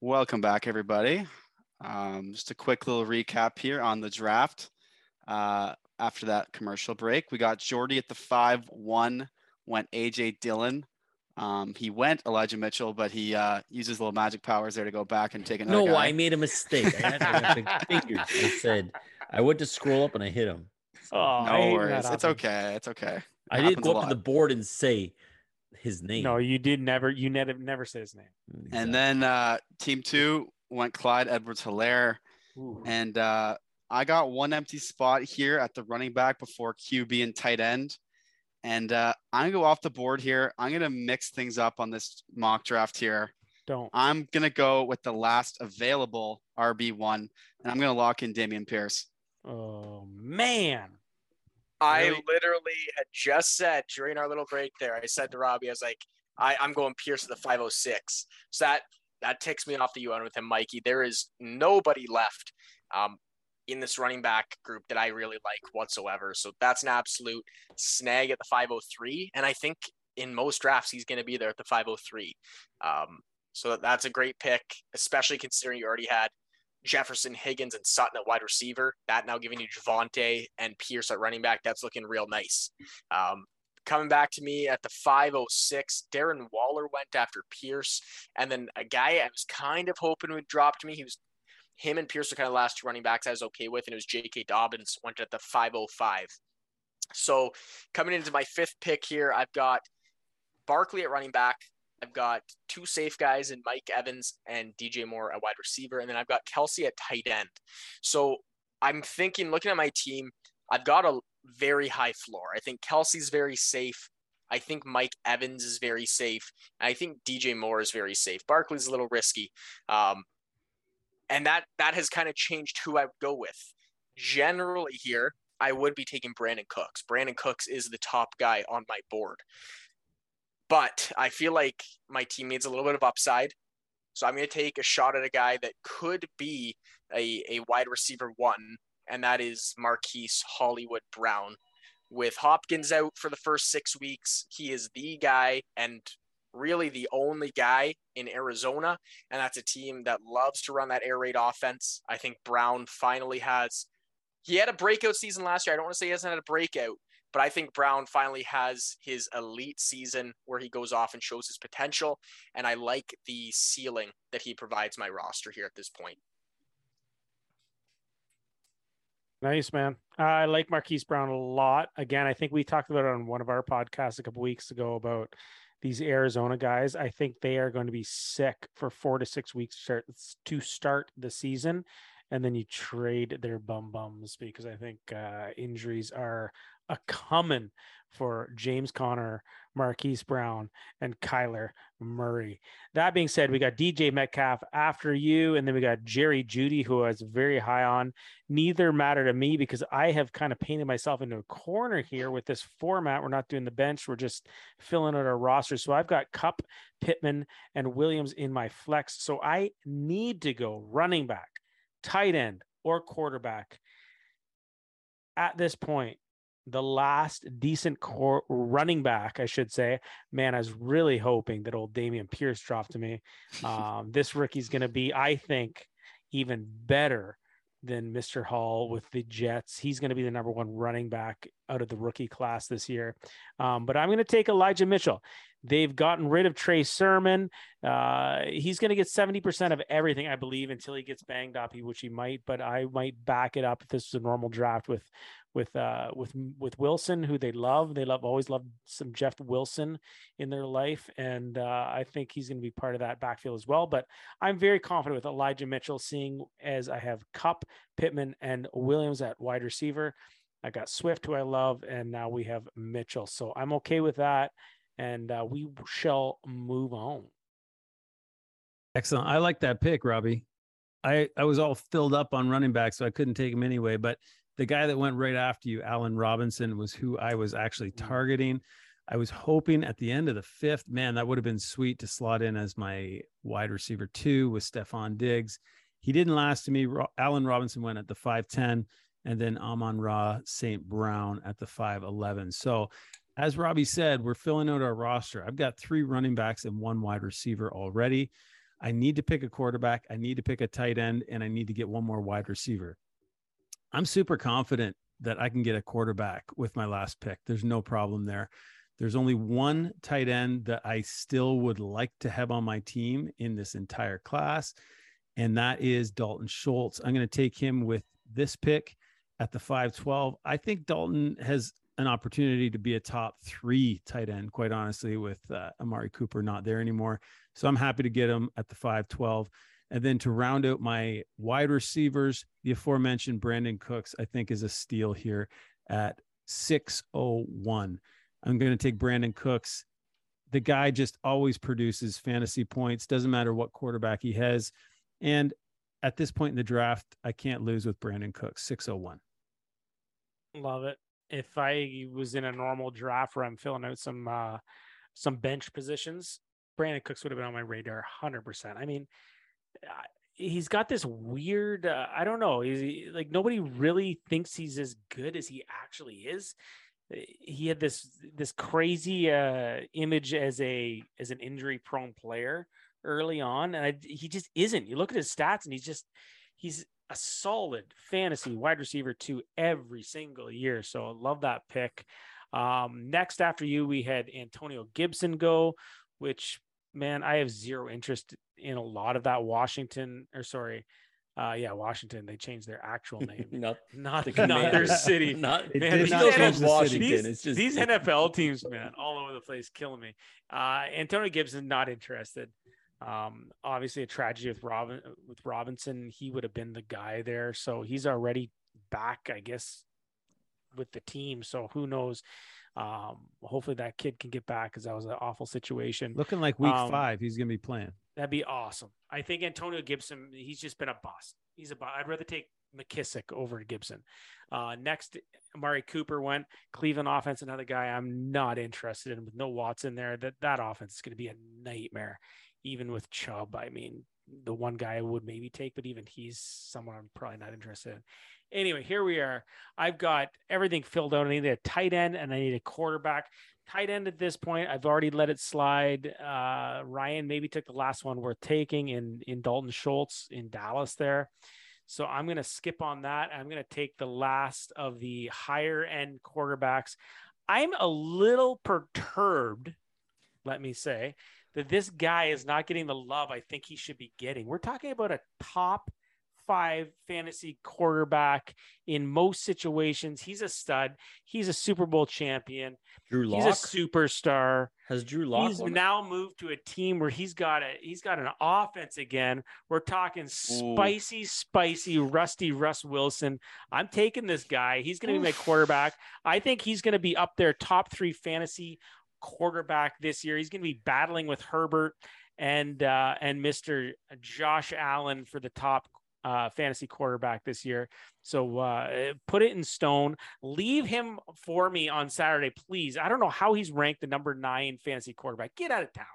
Welcome back, everybody. Um, just a quick little recap here on the draft. Uh, after that commercial break. We got Jordy at the five one. Went AJ Dillon. Um, he went Elijah Mitchell, but he uh, uses little magic powers there to go back and take another. No, guy. I made a mistake. I had to fingers. I said I went to scroll up and I hit him. Oh, no worries. It's okay. It's okay. It I didn't go up to the board and say his name. No, you did never. You never never say his name. Exactly. And then uh, team two went Clyde Edwards Helaire. And uh, I got one empty spot here at the running back before QB and tight end. And uh, I'm gonna go off the board here. I'm gonna mix things up on this mock draft here. Don't. I'm gonna go with the last available RB one, and I'm gonna lock in Dameon Pierce. Oh man. I really? literally had just said during our little break there, I said to Robbie, I was like, I, I'm going Pierce at the 506. So that that ticks me off the UN with him, Mikey. There is nobody left um, in this running back group that I really like whatsoever. So that's an absolute snag at the 503. And I think in most drafts, he's going to be there at the 503. Um, so that's a great pick, especially considering you already had Jefferson, Higgins, and Sutton at wide receiver. That now giving you Javonte and Pierce at running back. That's looking real nice. Um, coming back to me at the 506, Darren Waller went after Pierce. And then a guy I was kind of hoping would drop to me. He was him and Pierce were kind of last two running backs I was okay with, and it was J.K. Dobbins went at the 505. So coming into my fifth pick here, I've got Barkley at running back. I've got two safe guys in Mike Evans and DJ Moore at wide receiver, and then I've got Kelce at tight end. So I'm thinking, looking at my team, I've got a very high floor. I think Kelce's very safe. I think Mike Evans is very safe. I think DJ Moore is very safe. Barkley's a little risky. Um, and that that has kind of changed who I would go with. Generally here, I would be taking Brandin Cooks. Brandin Cooks is the top guy on my board. But I feel like my team needs a little bit of upside. So I'm going to take a shot at a guy that could be a, a wide receiver one, and that is Marquise Hollywood Brown. With Hopkins out for the first six weeks, he is the guy, and really the only guy in Arizona, and that's a team that loves to run that air raid offense. I think Brown finally has. He had a breakout season last year. I don't want to say he hasn't had a breakout, but I think Brown finally has his elite season where he goes off and shows his potential. And I like the ceiling that he provides my roster here at this point. Nice, man. I like Marquise Brown a lot. Again, I think we talked about it on one of our podcasts a couple weeks ago about these Arizona guys, I think they are going to be sick for four to six weeks to start the season. And then you trade their bum bums because I think uh, injuries are a coming for James Conner, Marquise Brown, and Kyler Murray. That being said, we got DK Metcalf after you, and then we got Jerry Jeudy, who I was very high on. Neither matter to me because I have kind of painted myself into a corner here with this format. We're not doing the bench, we're just filling out our roster. So I've got Kupp, Pittman, and Williams in my flex. So I need to go running back, tight end, or quarterback. At this point, the last decent core running back, I should say. Man, I was really hoping that old Dameon Pierce dropped to me. Um, this rookie's going to be, I think, even better than Mr. Hall with the Jets. He's going to be the number one running back out of the rookie class this year. Um, but I'm going to take Elijah Mitchell. They've gotten rid of Trey Sermon. Uh, he's going to get 70% of everything, I believe, until he gets banged up, which he might, but I might back it up if this is a normal draft with with uh with with Wilson, who they love. They love always love some Jeff Wilson in their life, and uh, I think he's going to be part of that backfield as well. But I'm very confident with Elijah Mitchell, seeing as I have Kupp, Pittman, and Williams at wide receiver. I got Swift, who I love, and now we have Mitchell. So I'm okay with that, and uh, we shall move on. Excellent. I like that pick, Robbie. I I was all filled up on running back, so I couldn't take him anyway. But the guy that went right after you, Allen Robinson, was who I was actually mm. targeting. I was hoping at the end of the fifth, man, that would have been sweet to slot in as my wide receiver two with Stefon Diggs. He didn't last to me. Allen Robinson went at the 5'10 and then Amon-Ra St. Brown at the 5'11. So, as Robbie said, we're filling out our roster. I've got three running backs and one wide receiver already. I need to pick a quarterback, I need to pick a tight end, and I need to get one more wide receiver. I'm super confident that I can get a quarterback with my last pick. There's no problem there. There's only one tight end that I still would like to have on my team in this entire class, and that is Dalton Schultz. I'm going to take him with this pick at the 512. I think Dalton has an opportunity to be a top three tight end, quite honestly, with uh, Amari Cooper not there anymore. So I'm happy to get him at the 512. And then to round out my wide receivers, the aforementioned Brandin Cooks, I think is a steal here at 601. I'm going to take Brandin Cooks. The guy just always produces fantasy points, doesn't matter what quarterback he has. And at this point in the draft, I can't lose with Brandin Cooks, 601. Love it. If I was in a normal draft where I'm filling out some uh some bench positions, Brandin Cooks would have been on my radar 100%. I mean, he's got this weird uh, i don't know he's like nobody really thinks he's as good as he actually is. He had this this crazy uh image as a as an injury prone player early on and I, he just isn't. You look at his stats and he's just he's a solid fantasy wide receiver to every single year so I love that pick. Um next after you we had antonio gibson go which man i have zero interest in a lot of that Washington or sorry, uh, yeah, Washington. They changed their actual name, not not, the not their city. not man, these not NFL, Washington. These, it's just these NFL teams, man, all over the place, killing me. Uh, Antonio Gibson not interested. Um, obviously a tragedy with Robin with Robinson. He would have been the guy there, so he's already back, I guess, with the team. So who knows? Um, hopefully that kid can get back because that was an awful situation. Looking like week um, five, he's gonna be playing. That'd be awesome. I think Antonio Gibson, he's just been a bust. He's a bust. I'd rather take McKissic over Gibson. Uh, next, Amari Cooper went. Cleveland offense, another guy I'm not interested in with no Watson there. That that offense is going to be a nightmare, even with Chubb. I mean, the one guy I would maybe take, but even he's someone I'm probably not interested in. Anyway, here we are. I've got everything filled out. I need a tight end and I need a quarterback tight end at this point. I've already let it slide. Uh, Ryan maybe took the last one worth taking in in Dalton Schultz in Dallas there. So I'm going to skip on that. I'm going to take the last of the higher end quarterbacks. I'm a little perturbed, let me say, that this guy is not getting the love I think he should be getting. We're talking about a top five fantasy quarterback in most situations. He's a stud. He's a Super Bowl champion. Drew Lock. He's a superstar. Has Drew Lock? He's now moved to a team where he's got a he's got an offense again. We're talking spicy, Ooh. spicy, rusty Russ Wilson. I'm taking this guy. He's going to be my quarterback. I think he's going to be up there, top three fantasy quarterback this year. He's going to be battling with Herbert and uh, and Mr. Josh Allen for the top uh, fantasy quarterback this year. So uh, put it in stone. Leave him for me on Saturday, please. I don't know how he's ranked the number nine fantasy quarterback. Get out of town.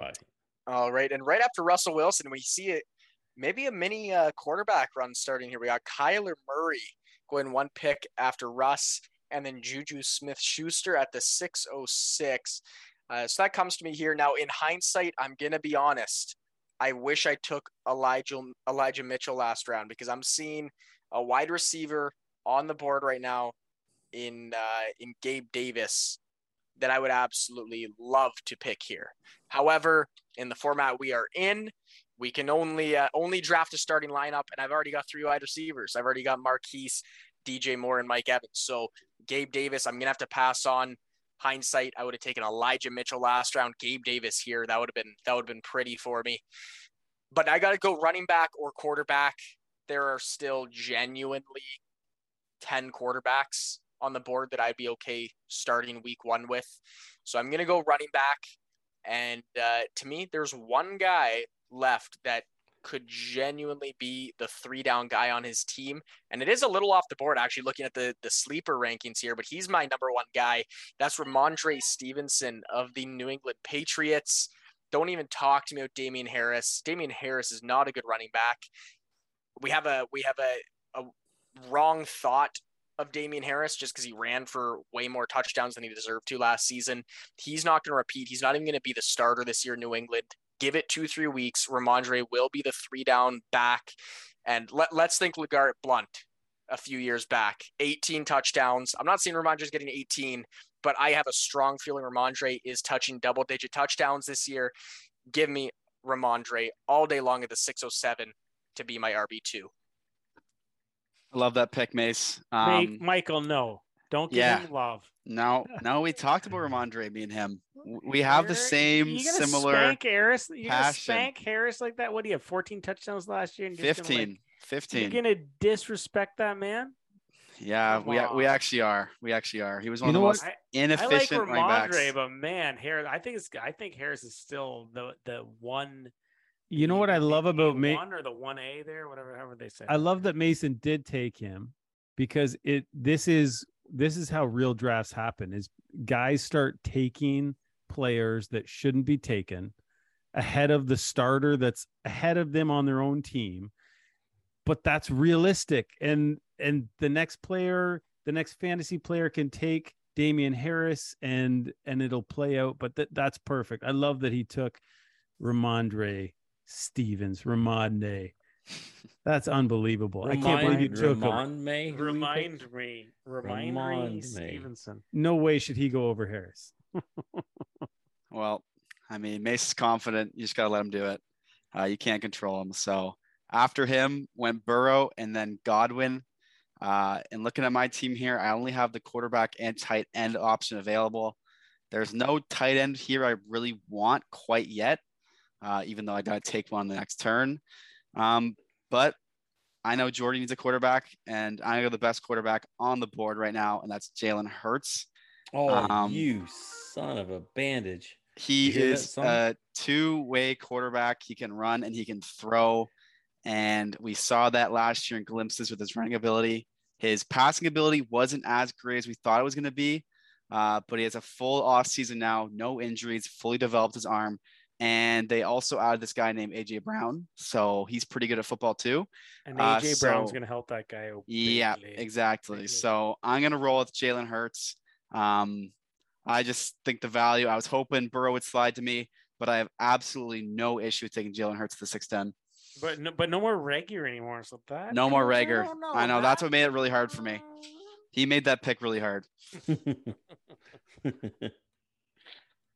Right. All right. And right after Russell Wilson, we see it maybe a mini uh, quarterback run starting here. We got Kyler Murray going one pick after Russ, and then Juju Smith Schuster at the 606. Uh, so that comes to me here. Now, in hindsight, I'm going to be honest. I wish I took Elijah Elijah Mitchell last round because I'm seeing a wide receiver on the board right now in uh, in Gabe Davis that I would absolutely love to pick here. However, in the format we are in, we can only uh, only draft a starting lineup, and I've already got three wide receivers. I've already got Marquise, DJ Moore, and Mike Evans. So Gabe Davis, I'm gonna have to pass on hindsight, I would have taken Elijah Mitchell last round, Gabe Davis here. That would have been that would have been pretty for me. But I got to go running back or quarterback. There are still genuinely 10 quarterbacks on the board that I'd be okay starting week one with. So I'm going to go running back. And uh, to me, there's one guy left that could genuinely be the three down guy on his team. And it is a little off the board, actually, looking at the, the sleeper rankings here, but he's my number one guy. That's Rhamondre Stevenson of the New England Patriots. Don't even talk to me about Damien Harris. Damien Harris is not a good running back. We have a we have a, a wrong thought of Damien Harris just because he ran for way more touchdowns than he deserved to last season. He's not going to repeat. He's not even going to be the starter this year in New England give it two, three weeks. Rhamondre will be the three down back. And let, let's think LeGarrette Blunt. a few years back. 18 touchdowns. I'm not saying Rhamondre's getting 18, but I have a strong feeling Rhamondre is touching double digit touchdowns this year. Give me Rhamondre all day long at the 607 to be my RB2. I love that pick, Mace. Um, Michael, no. Don't give yeah. him love. No, no, we talked about Rhamondre, me and him. We have the same you gonna similar. Spank Harris. You gonna spank Harris like that? What do you have? 14 touchdowns last year. And 15. Gonna, like, 15. You're gonna disrespect that man? Yeah, Come we on. we actually are. We actually are. He was one you of the most I, inefficient I like Rhamondre, but man, Harris. I think it's. I think Harris is still the the one. You know what I love about me one or the one A there, whatever, however they say. I love that Mason did take him because it. This is this is how real drafts happen. Is guys start taking players that shouldn't be taken ahead of the starter that's ahead of them on their own team but that's realistic and and the next player the next fantasy player can take Damien Harris and and it'll play out but that that's perfect. I love that he took Rhamondre Stevens, Rhamondre. That's unbelievable. Remind, I can't believe you took him. May, remind me. Remind me Stevenson. No way should he go over Harris. well, I mean, Mace is confident. You just got to let him do it. Uh, you can't control him. So after him went Burrow and then Godwin. Uh, and looking at my team here, I only have the quarterback and tight end option available. There's no tight end here I really want quite yet, uh, even though I got to take one on the next turn. Um, but I know Jordy needs a quarterback, and I know the best quarterback on the board right now, and that's Jalen Hurts. Oh, um, you son of a bandage. He is a two way quarterback. He can run and he can throw. And we saw that last year in glimpses with his running ability. His passing ability wasn't as great as we thought it was going to be, uh, but he has a full off season now, no injuries, fully developed his arm. And they also added this guy named AJ Brown, so he's pretty good at football too. And AJ uh, so, Brown's going to help that guy. Yeah, exactly. So I'm going to roll with Jalen Hurts. Um, I just think the value. I was hoping Burrow would slide to me, but I have absolutely no issue with taking Jalen Hurts to the six ten. But no, but no more Reagor anymore. So that no more Reagor. I know that... that's what made it really hard for me. He made that pick really hard.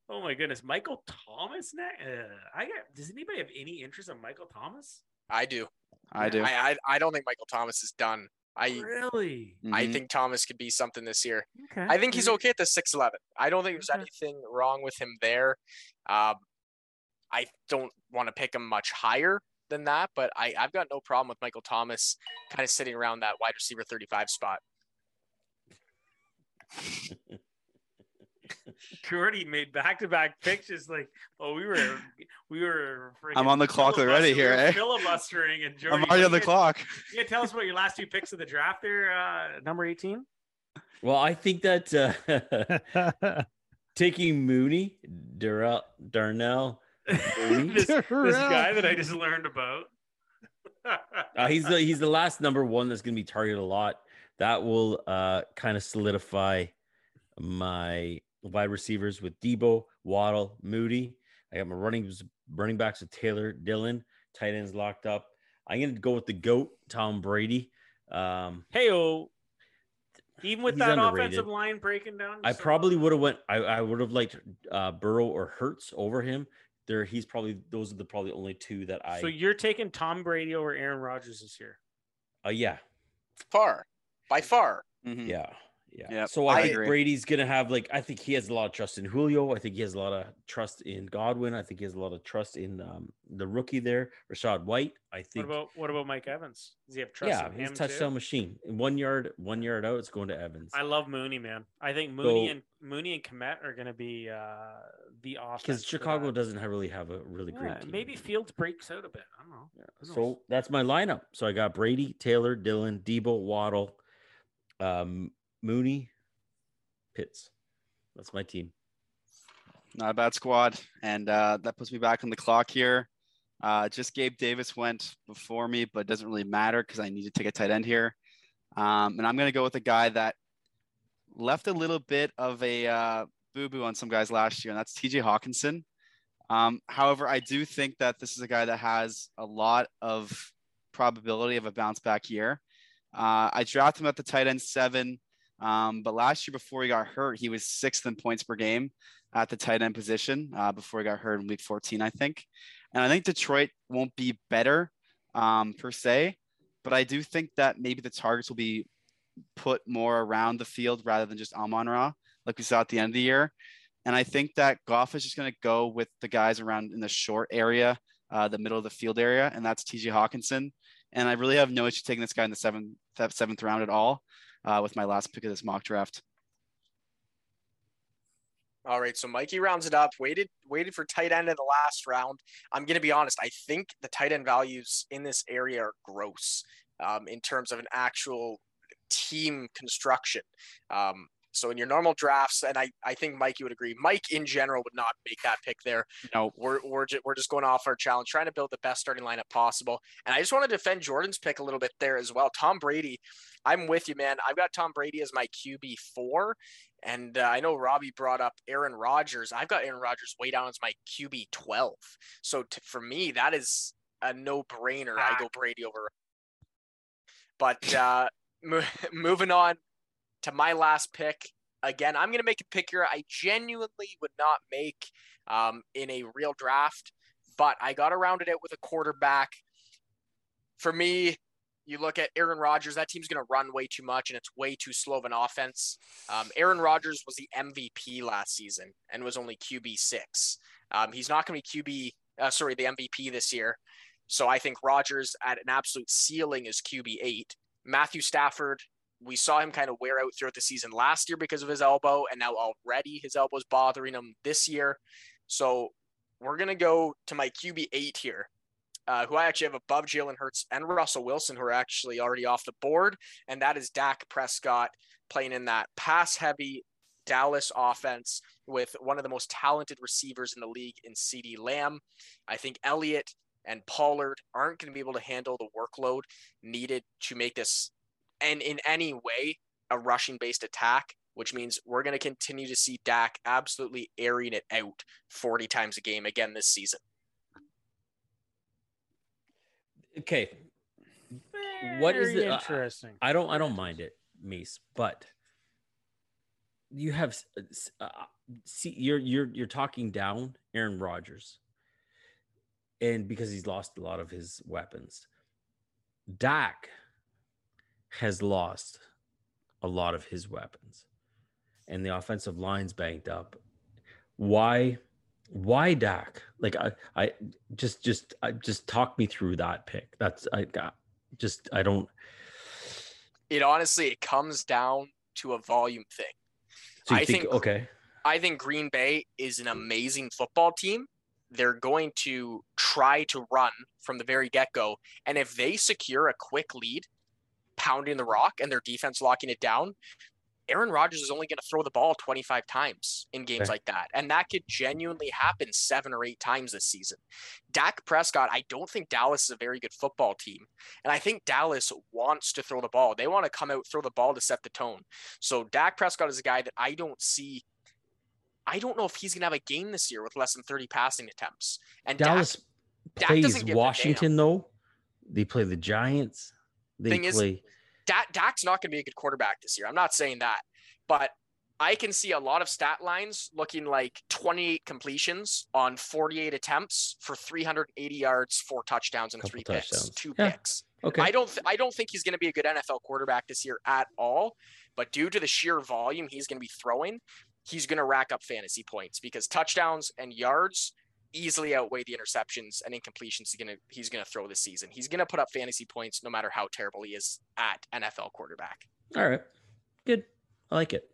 oh my goodness, Michael Thomas. Now, uh, I got. Does anybody have any interest in Michael Thomas? I do. I do. I, I, I don't think Michael Thomas is done. I really. I mm-hmm. think Thomas could be something this year. Okay. I think he's okay at the six eleven. I don't think there's okay. anything wrong with him there. Um, I don't want to pick him much higher than that, but I, I've got no problem with Michael Thomas kind of sitting around that wide receiver 35 spot. Jordy made back to back picks just like oh we were we were I'm on the clock already here, eh? Filibustering and Jordy. I'm already on the clock. Yeah, tell us about your last two picks of the draft there, uh, number 18. Well, I think that uh, taking Mooney, Darrell, Darnell, this, this guy that I just learned about. uh, he's the he's the last number one that's going to be targeted a lot. That will uh, kind of solidify my wide receivers with Deebo, Waddle, Moody. I got my running running backs with Taylor, Dillon, tight ends locked up. I'm going to go with the goat, Tom Brady. Um, hey, even with that underrated. offensive line breaking down, I so probably would have went. I, I would have liked uh, Burrow or Hurts over him there he's probably those are the probably only two that I. So you're taking Tom Brady over Aaron Rodgers this year? Uh, yeah, far by far. Mm-hmm. Yeah, yeah. Yep. So I, I think agree. Brady's gonna have like I think he has a lot of trust in Julio. I think he has a lot of trust in Godwin. I think he has a lot of trust in um, the rookie there, Rachaad White. I think. What about what about Mike Evans? Does he have trust? Yeah, he's touchdown too? machine. One yard, one yard out, it's going to Evans. I love Mooney, man. I think Mooney so, and Mooney and Kmet are going to be uh, the offense because Chicago doesn't have really have a really yeah, great team. Maybe Fields breaks out a bit. I don't know. Yeah. So that's my lineup. So I got Brady, Taylor, Dillon, Deebo, Waddle, um, Mooney, Pitts. That's my team. Not a bad squad. And uh, that puts me back on the clock here. Uh, just Gabe Davis went before me, but it doesn't really matter because I need to take a tight end here. Um, and I'm going to go with a guy that left a little bit of a uh, boo boo on some guys last year, and that's TJ Hockenson. Um, however, I do think that this is a guy that has a lot of probability of a bounce back year. Uh, I drafted him at the tight end seven, um, but last year before he got hurt, he was sixth in points per game at the tight end position uh, before he got hurt in week 14, I think. And I think Detroit won't be better um, per se, but I do think that maybe the targets will be put more around the field rather than just Amon Ra, like we saw at the end of the year. And I think that Goff is just going to go with the guys around in the short area, uh, the middle of the field area, and that's TJ Hockenson. And I really have no issue taking this guy in the seventh seventh round at all uh, with my last pick of this mock draft. All right, so Mikey rounds it up. Waited, waited for tight end in the last round. I'm going to be honest. I think the tight end values in this area are gross um, in terms of an actual team construction. Um, so in your normal drafts, and I, I think Mike, you would agree. Mike in general would not make that pick there. No, we're we're just, we're just going off our challenge, trying to build the best starting lineup possible. And I just want to defend Jordan's pick a little bit there as well. Tom Brady, I'm with you, man. I've got Tom Brady as my QB four, and uh, I know Robbie brought up Aaron Rodgers. I've got Aaron Rodgers way down as my QB twelve. So t- for me, that is a no brainer. I go Brady over. But uh, moving on to my last pick. Again, I'm going to make a pick here I genuinely would not make um, in a real draft, but I got to round it out with a quarterback. For me, you look at Aaron Rodgers, that team's going to run way too much and it's way too slow of an offense. Um, Aaron Rodgers was the MVP last season and was only QB six. Um, he's not going to be QB, uh, sorry, the MVP this year. So I think Rodgers at an absolute ceiling is QB eight. Matthew Stafford we saw him kind of wear out throughout the season last year because of his elbow, and now already his elbow's bothering him this year. So we're gonna go to my QB eight here, uh, who I actually have above Jalen Hurts and Russell Wilson, who are actually already off the board, and that is Dak Prescott playing in that pass-heavy Dallas offense with one of the most talented receivers in the league in CeeDee Lamb. I think Elliott and Pollard aren't going to be able to handle the workload needed to make this and in any way a rushing based attack, which means we're going to continue to see Dak absolutely airing it out 40 times a game again this season. Okay. Very what is it? Interesting. Uh, I don't. I don't mind it, Mace, but you have uh, see you're you're you're talking down Aaron Rodgers, and because he's lost a lot of his weapons, Dak has lost a lot of his weapons and the offensive line's banked up. Why why Dak? Like I I just just I just talk me through that pick. That's I got just I don't it honestly it comes down to a volume thing. So I think, think okay. I think Green Bay is an amazing football team. They're going to try to run from the very get-go and if they secure a quick lead pounding the rock and their defense locking it down, Aaron Rodgers is only going to throw the ball 25 times in games okay. like that. And that could genuinely happen seven or eight times this season. Dak Prescott, I don't think Dallas is a very good football team. And I think Dallas wants to throw the ball. They want to come out, throw the ball to set the tone. So Dak Prescott is a guy that I don't see. I don't know if he's going to have a game this year with less than 30 passing attempts. And Dallas Dak, plays Dak Washington, though. They play the Giants. They Thing play. Is, Dak, Dak's not going to be a good quarterback this year. I'm not saying that, but I can see a lot of stat lines looking like 28 completions on 48 attempts for 380 yards, four touchdowns, and three touchdowns. picks, two yeah. picks. Okay. I don't. Th- I don't think he's going to be a good NFL quarterback this year at all. But due to the sheer volume he's going to be throwing, he's going to rack up fantasy points because touchdowns and yards easily outweigh the interceptions and incompletions he's gonna he's gonna throw this season. He's gonna put up fantasy points no matter how terrible he is at NFL quarterback. All right, good. I like it.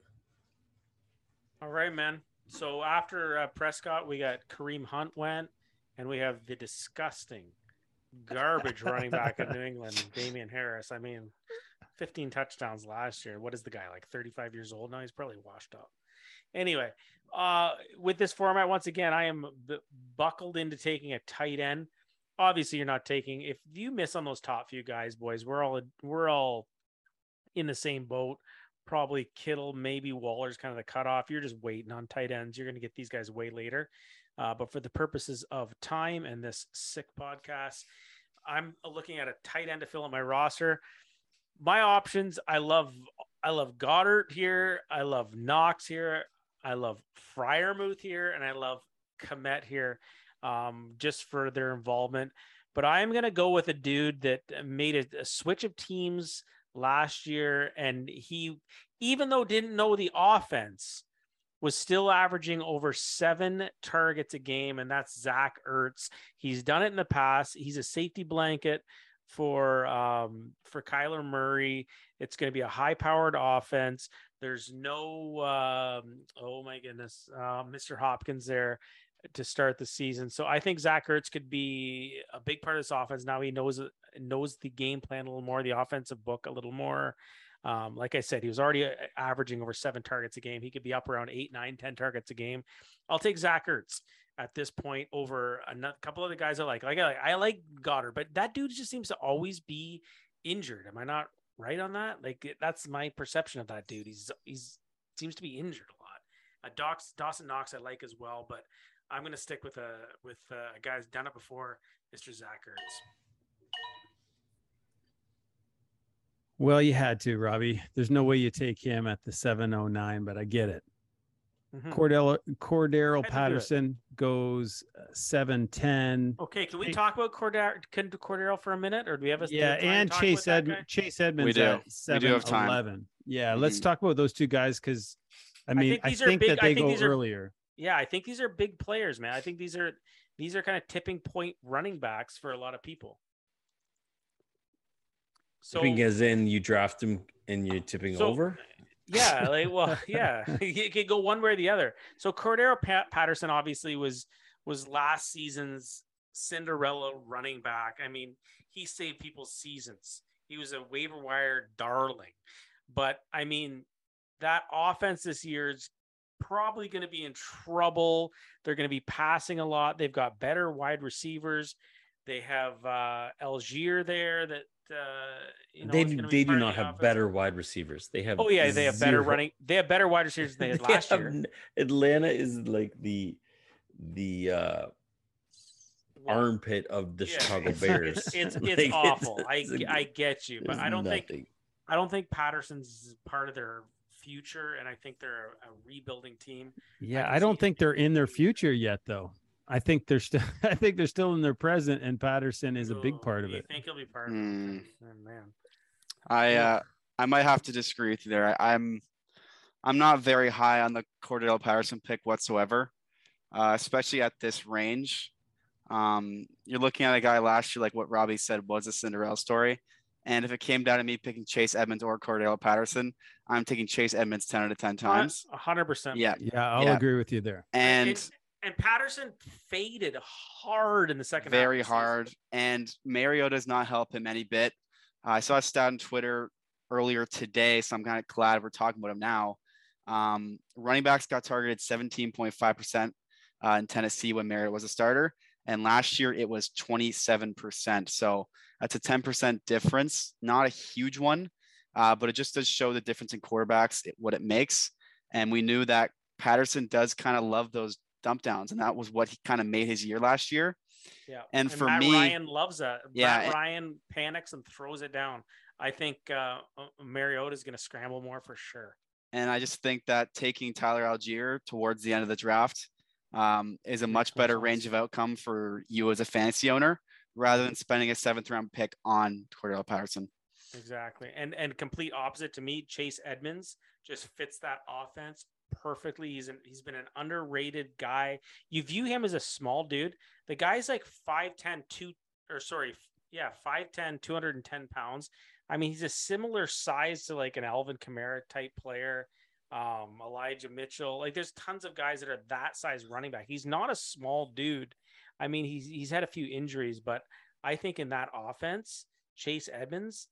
All right, man. So after uh, Prescott, we got Kareem Hunt went, and we have the disgusting garbage running back of New England, Damien Harris. I mean, 15 touchdowns last year. What is the guy like? 35 years old now. He's probably washed up. Anyway, uh, with this format, once again, I am b- buckled into taking a tight end. Obviously, you're not taking. If you miss on those top few guys, boys, we're all we're all in the same boat. Probably Kittle, maybe Waller's kind of the cutoff. You're just waiting on tight ends. You're going to get these guys way later. Uh, but for the purposes of time and this sick podcast, I'm looking at a tight end to fill in my roster. my options, I love I love Goedert here. I love Knox here. I love Freiermuth here, and I love Kmet here, um, just for their involvement. But I'm gonna go with a dude that made a, a switch of teams last year, and he, even though didn't know the offense, was still averaging over seven targets a game, and that's Zach Ertz. He's done it in the past. He's a safety blanket for um, for Kyler Murray. It's going to be a high powered offense. There's no um, oh my goodness, uh, Mr. Hopkins there to start the season. So I think Zach Ertz could be a big part of this offense. Now he knows knows the game plan a little more, the offensive book a little more. Um, like I said, he was already uh, averaging over seven targets a game. He could be up around eight, nine, ten targets a game. I'll take Zach Ertz at this point over a couple of the guys I like. Like I like, I like Goedert, but that dude just seems to always be injured. Am I not right on that? Like that's my perception of that dude. He's he's seems to be injured a lot. Uh, Dawson Knox I like as well, but I'm gonna stick with a with a guy who's done it before, Mr. Zach Ertz. Well, you had to, Robbie. There's no way you take him at the 709, but I get it. Mm-hmm. Cordell Cordarrelle Patterson goes uh, 710. Okay, can we talk about Cordell Cordero for a minute, or do we have a yeah? And Chase Ed Chase Edmonds we do. at 711. Yeah, mm-hmm. let's talk about those two guys because I mean I think, I think big, that they go are, earlier. Yeah, I think these are big players, man. I think these are these are kind of tipping point running backs for a lot of people. So tipping as in you draft them and you're tipping so, over. Yeah, like well, yeah, it could go one way or the other. So Cordarrelle Pat- Patterson obviously was was last season's Cinderella running back. I mean, he saved people's seasons. He was a waiver wire darling. But I mean, that offense this year is probably going to be in trouble. They're going to be passing a lot. They've got better wide receivers. They have uh, Allgeier there that uh, you know, they they do not have better wide receivers. They have oh yeah, they have better running. They have better wide receivers than they had last they year. Atlanta is like the the uh armpit of the yeah, Chicago it's, Bears. It's it's, like, it's awful. It's, I I get you, but I don't nothing. think I don't think Patterson's part of their future, and I think they're a, a rebuilding team. Yeah, I, I don't think they're in their future yet, though. I think they're still. I think they're still in their present, and Patterson is a big part of it. I think he'll be part of mm. it. Oh, man, I uh, I might have to disagree with you there. I, am I'm, I'm not very high on the Cordarrelle Patterson pick whatsoever, uh, especially at this range. Um, you're looking at a guy last year, like what Robbie said was a Cinderella story. And if it came down to me picking Chase Edmonds or Cordarrelle Patterson, I'm taking Chase Edmonds 10 out of 10 times. 100%. Yeah. Yeah, I'll yeah. agree with you there. And and Patterson faded hard in the second very half Very hard. And Mario does not help him any bit. Uh, I saw a stat on Twitter earlier today, so I'm kind of glad we're talking about him now. Um, running backs got targeted 17.5% uh, in Tennessee when Mario was a starter. And last year it was 27%. So that's a 10% difference, not a huge one, uh, but it just does show the difference in quarterbacks, it, what it makes. And we knew that Patterson does kind of love those dump downs, and that was what he kind of made his year last year. Yeah, and, and for Matt me, Ryan loves that. Yeah, Matt Ryan panics and throws it down. I think uh, uh Mariota is going to scramble more for sure. And I just think that taking Tyler Allgeier towards the end of the draft um, is a much better range of outcome for you as a fantasy owner rather than spending a seventh round pick on Cordell Patterson. Exactly. And and complete opposite to me, Chase Edmonds just fits that offense perfectly. He's an, he's been an underrated guy. You view him as a small dude. The guy's like 5'10, 2 or sorry, yeah, 5'10, 210 pounds. I mean, he's a similar size to like an Alvin Kamara type player, um, Elijah Mitchell. Like there's tons of guys that are that size running back. He's not a small dude. I mean, he's he's had a few injuries, but I think in that offense, Chase Edmonds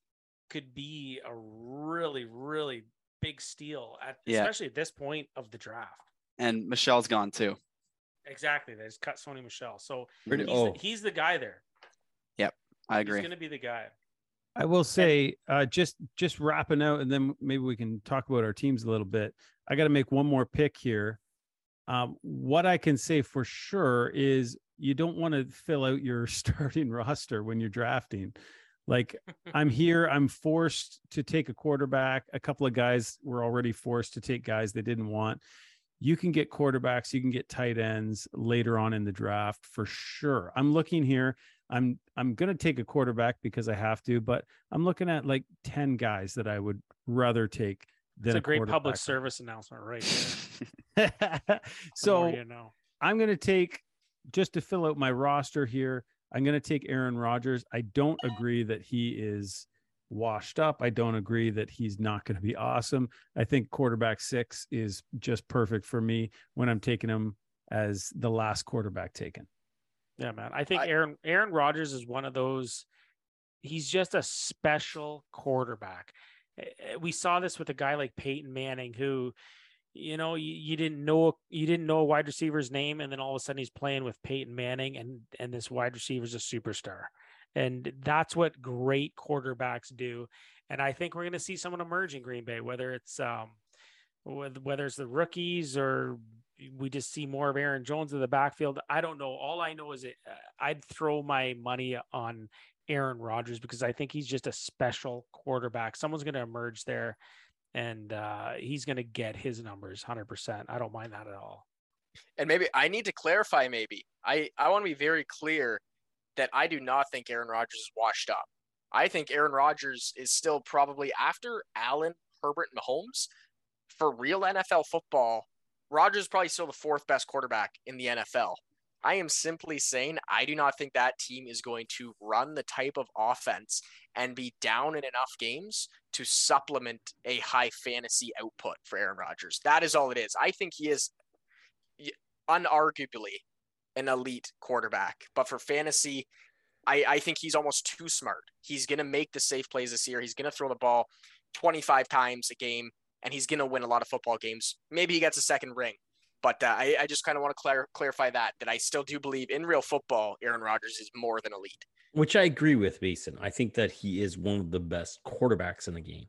could be a really, really big steal at yeah. especially at this point of the draft. And Michel's gone too. Exactly. They just cut Sony Michel. So he's, oh. the, he's the guy there. Yep. I agree. He's gonna be the guy. I will say, uh, just just wrapping out, and then maybe we can talk about our teams a little bit. I got to make one more pick here. Um, what I can say for sure is you don't want to fill out your starting roster when you're drafting Like I'm here, I'm forced to take a quarterback. A couple of guys were already forced to take guys they didn't want. You can get quarterbacks, you can get tight ends later on in the draft for sure. I'm looking here. I'm I'm going to take a quarterback because I have to, but I'm looking at like 10 guys that I would rather take than it's a, a great public service announcement right so you know. I'm going to take just to fill out my roster here. I'm going to take Aaron Rodgers. I don't agree that he is washed up. I don't agree that he's not going to be awesome. I think quarterback six is just perfect for me when I'm taking him as the last quarterback taken. Yeah, man. I think I, Aaron Aaron Rodgers is one of those. He's just a special quarterback. Eh, eh, we saw this with a guy like Peyton Manning, who you know, you, you didn't know you didn't know a wide receiver's name, and then all of a sudden he's playing with Peyton Manning, and and this wide receiver is a superstar, and that's what great quarterbacks do. And I think we're going to see someone emerge in Green Bay, whether it's um, whether it's the rookies or we just see more of Aaron Jones in the backfield. I don't know. All I know is it, uh, I'd throw my money on Aaron Rodgers because I think he's just a special quarterback. Someone's going to emerge there and uh, he's going to get his numbers 100%. I don't mind that at all. And maybe I need to clarify. Maybe I I want to be very clear that I do not think Aaron Rodgers is washed up. I think Aaron Rodgers is still probably after Allen, Herbert, and Mahomes for real NFL football. Rodgers is probably still the fourth best quarterback in the NFL. I am simply saying I do not think that team is going to run the type of offense and be down in enough games to supplement a high fantasy output for Aaron Rodgers. That is all it is. I think he is unarguably an elite quarterback, but for fantasy, I, I think he's almost too smart. He's going to make the safe plays this year. He's going to throw the ball 25 times a game, and he's going to win a lot of football games. Maybe he gets a second ring, but uh, I, I just kind of want to clar- clarify that that I still do believe in real football, Aaron Rodgers is more than elite. Which I agree with, Mason. I think that he is one of the best quarterbacks in the game,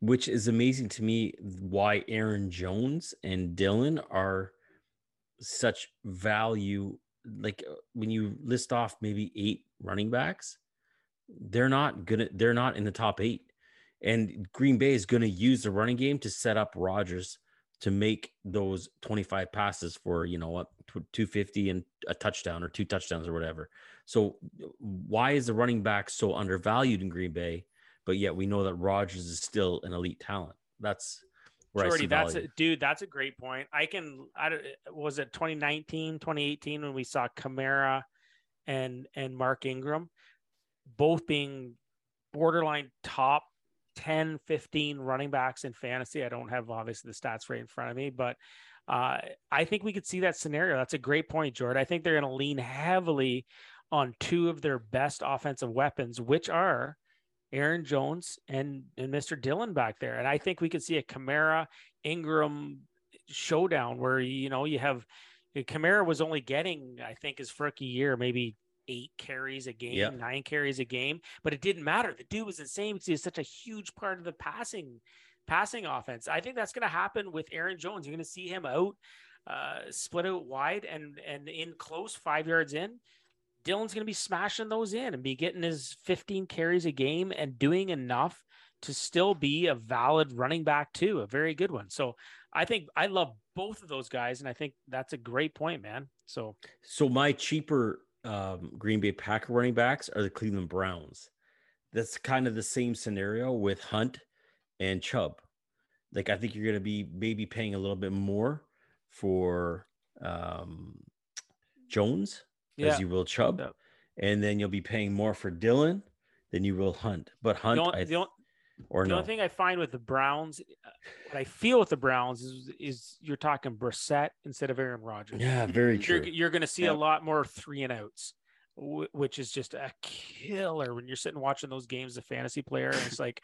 which is amazing to me. Why Aaron Jones and Dillon are such value. Like uh, when you list off maybe eight running backs, they're not gonna. They're not in the top eight, and Green Bay is to use the running game to set up Rodgers to make those 25 passes for you know what 250 and a touchdown or two touchdowns or whatever so why is the running back so undervalued in green bay but yet we know that Rodgers is still an elite talent that's where Jordy, that's a, dude that's a great point i can i was it 2019 2018 when we saw Kamara and and mark ingram both being borderline top 10, 15 running backs in fantasy. I don't have obviously the stats right in front of me, but uh, I think we could see that scenario. That's a great point, Jordan. I think they're going to lean heavily on two of their best offensive weapons, which are Aaron Jones and, and Mr. Dillon back there. And I think we could see a Kamara Ingram showdown where, you know, you have Kamara was only getting, I think, his rookie year, maybe eight carries a game, yep. nine carries a game, but it didn't matter. The dude was insane because he was such a huge part of the passing passing offense. I think that's going to happen with Aaron Jones. You're going to see him out, uh, split out wide and and in close, five yards in. Dillon's going to be smashing those in and be getting his 15 carries a game and doing enough to still be a valid running back too, a very good one. So I think I love both of those guys, and I think that's a great point, man. So, so my cheaper um, Green Bay Packer running backs are the Cleveland Browns. That's kind of the same scenario with Hunt and Chubb. Like I think you're going to be maybe paying a little bit more for um, Jones yeah. as you will Chubb, yeah. and then you'll be paying more for Dillon than you will Hunt. But Hunt, the only, the only, or the no? only thing I find with the Browns, uh, what I feel with the Browns is is you're talking Brissett instead of Aaron Rodgers. Yeah, very true. You're, you're going to see yeah. a lot more three and outs, which is just a killer when you're sitting watching those games. As a fantasy player, and it's like,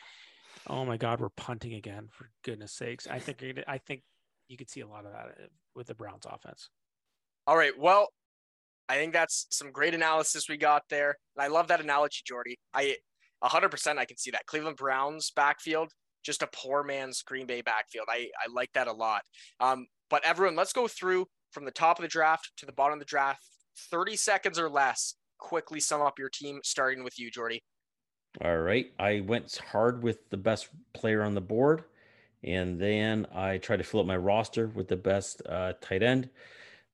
oh my god, we're punting again. For goodness sakes, I think I think you could see a lot of that uh, with the Browns offense. All right, well, I think that's some great analysis we got there. And I love that analogy, Jordy. I 100% I can see that. Cleveland Browns backfield, just a poor man's Green Bay backfield. I, I like that a lot. Um, but everyone, let's go through from the top of the draft to the bottom of the draft, 30 seconds or less. Quickly sum up your team, starting with you, Jordy. All right. I went hard with the best player on the board, and then I tried to fill up my roster with the best uh, tight end.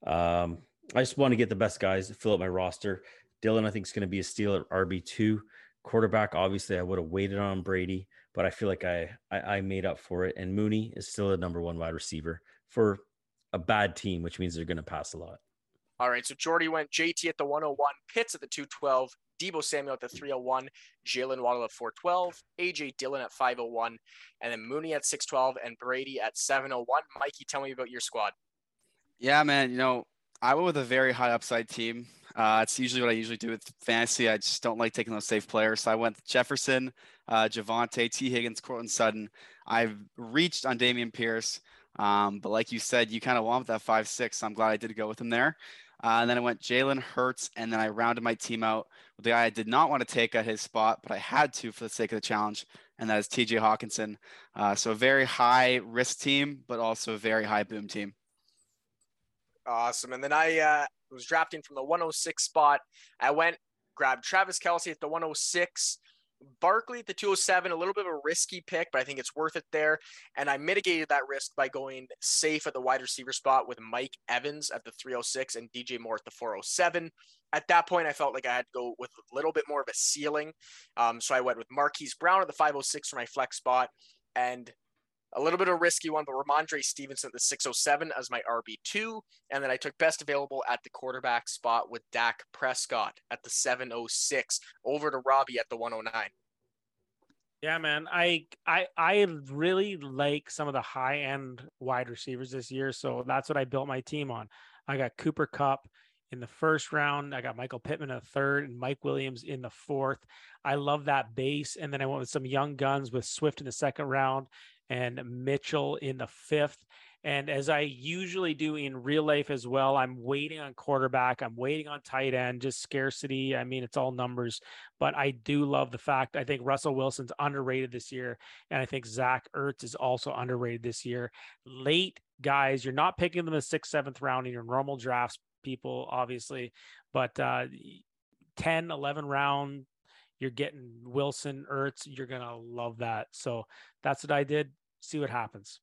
Um, I just want to get the best guys to fill up my roster. Dillon, I think, is going to be a steal at RB2. Quarterback, obviously, I would have waited on Brady, but I feel like I, I, I made up for it. And Mooney is still a number one wide receiver for a bad team, which means they're going to pass a lot. All right, so Jordy went JT at the 101, Pitts at the 212, Deebo Samuel at the 301, Jaylen Waddle at 412, AJ Dillon at 501, and then Mooney at 612 and Brady at 701. Mikey, tell me about your squad. Yeah, man. You know, I went with a very high upside team. Uh, it's usually what I usually do with fantasy. I just don't like taking those safe players. So I went Jefferson, uh, Javonte, Tee Higgins, Courtland Sutton. I've reached on Dameon Pierce. Um, but like you said, you kind of want that five six. So I'm glad I did go with him there. Uh, and then I went Jalen Hurts, and then I rounded my team out with the guy I did not want to take at his spot, but I had to for the sake of the challenge, and that is TJ Hockenson. Uh, so a very high risk team, but also a very high boom team. Awesome. And then I uh, was drafting from the 106 spot. I went, grabbed Travis Kelce at the 106. Barkley at the 207, a little bit of a risky pick, but I think it's worth it there. And I mitigated that risk by going safe at the wide receiver spot with Mike Evans at the 306 and DJ Moore at the 407. At that point, I felt like I had to go with a little bit more of a ceiling. Um, so I went with Marquise Brown at the 506 for my flex spot. And a little bit of a risky one, but Rhamondre Stevenson at the 607 as my RB2. And then I took best available at the quarterback spot with Dak Prescott at the 706 over to Robbie at the 109. Yeah, man. I I I really like some of the high end wide receivers this year. So that's what I built my team on. I got Cooper Kupp in the first round. I got Michael Pittman in the third and Mike Williams in the fourth. I love that base. And then I went with some young guns with Swift in the second round and Mitchell in the fifth. And as I usually do in real life as well, I'm waiting on quarterback. I'm waiting on tight end, just scarcity. I mean, it's all numbers, but I do love the fact I think Russell Wilson's underrated this year. And I think Zach Ertz is also underrated this year. Late guys, you're not picking them in the sixth, seventh round in your normal drafts, people, obviously, but uh, 10, 11 round, you're getting Wilson, Ertz. You're going to love that. So that's what I did see what happens.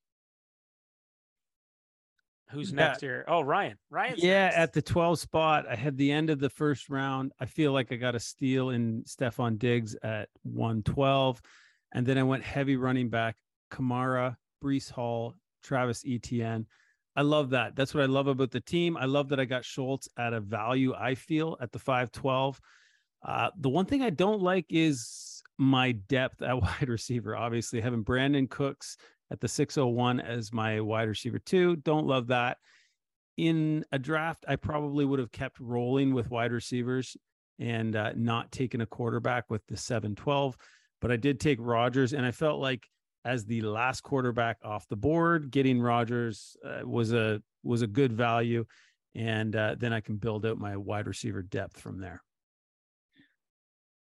Who's next here? Oh, Ryan. Ryan. Yeah, next. at the 12 spot, I had the end of the first round. I feel like I got a steal in Stefon Diggs at 112. And then I went heavy running back, Kamara, Breece Hall, Travis Etienne. I love that. That's what I love about the team. I love that I got Schultz at a value, I feel, at the 512. Uh, the one thing I don't like is my depth at wide receiver. Obviously, having Brandin Cooks at the 601 as my wide receiver too. Don't love that. In a draft, I probably would have kept rolling with wide receivers and uh, not taken a quarterback with the 712. But I did take Rodgers, and I felt like as the last quarterback off the board, getting Rodgers uh, was a was a good value, and uh, then I can build out my wide receiver depth from there.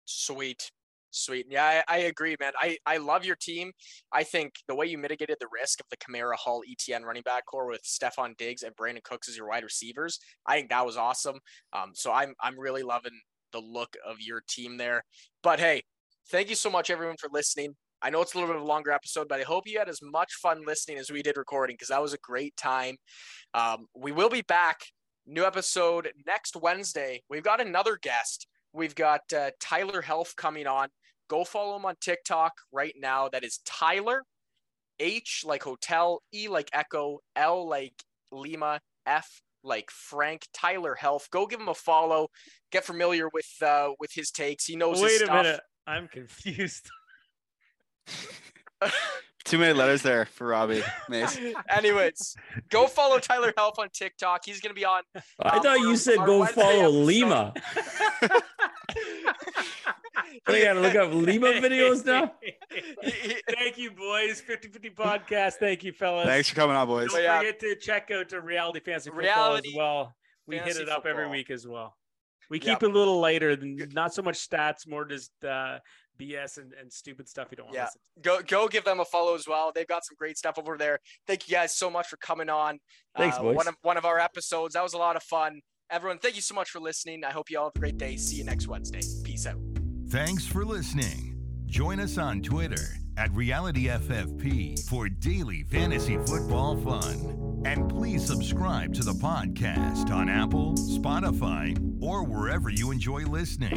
Sweet. Sweet. Yeah, I, I, agree, man. I, I love your team. I think the way you mitigated the risk of the Kamara Hall Etienne running back core with Stefon Diggs and Brandin Cooks as your wide receivers, I think that was awesome. Um, so I'm I'm really loving the look of your team there. But hey, thank you so much everyone for listening. I know it's a little bit of a longer episode, but I hope you had as much fun listening as we did recording because that was a great time. Um, we will be back. New episode next Wednesday. We've got another guest. We've got uh, Tyler Helf coming on. Go follow him on TikTok right now. That is Tyler, H like hotel, E like echo, L like Lima, F like Frank Tyler Helf. Go give him a follow. Get familiar with uh with his takes. He knows. Wait a stuff. minute, I'm confused. Too many letters there for Robbie Mace. Anyways, go follow Tyler Helf on TikTok. He's gonna be on. I thought you said go Wednesday follow episode. Lima. I gotta look up Lima videos now. Thank you, boys. 50 50 podcast. Thank you, fellas. Thanks for coming on, boys. Don't yeah. forget to check out to Reality Fantasy Football Reality as well. We hit it up every week as well. We keep yep. it a little lighter than not so much stats, more just uh, BS and, and stupid stuff you don't want yeah. to listen to. Go go give them a follow as well. They've got some great stuff over there. Thank you guys so much for coming on. Thanks, uh, boys. One of one of our episodes. That was a lot of fun. Everyone, thank you so much for listening. I hope you all have a great day. See you next Wednesday. Peace out. Thanks for listening. Join us on Twitter at RealityFFP for daily fantasy football fun. And please subscribe to the podcast on Apple, Spotify, or wherever you enjoy listening.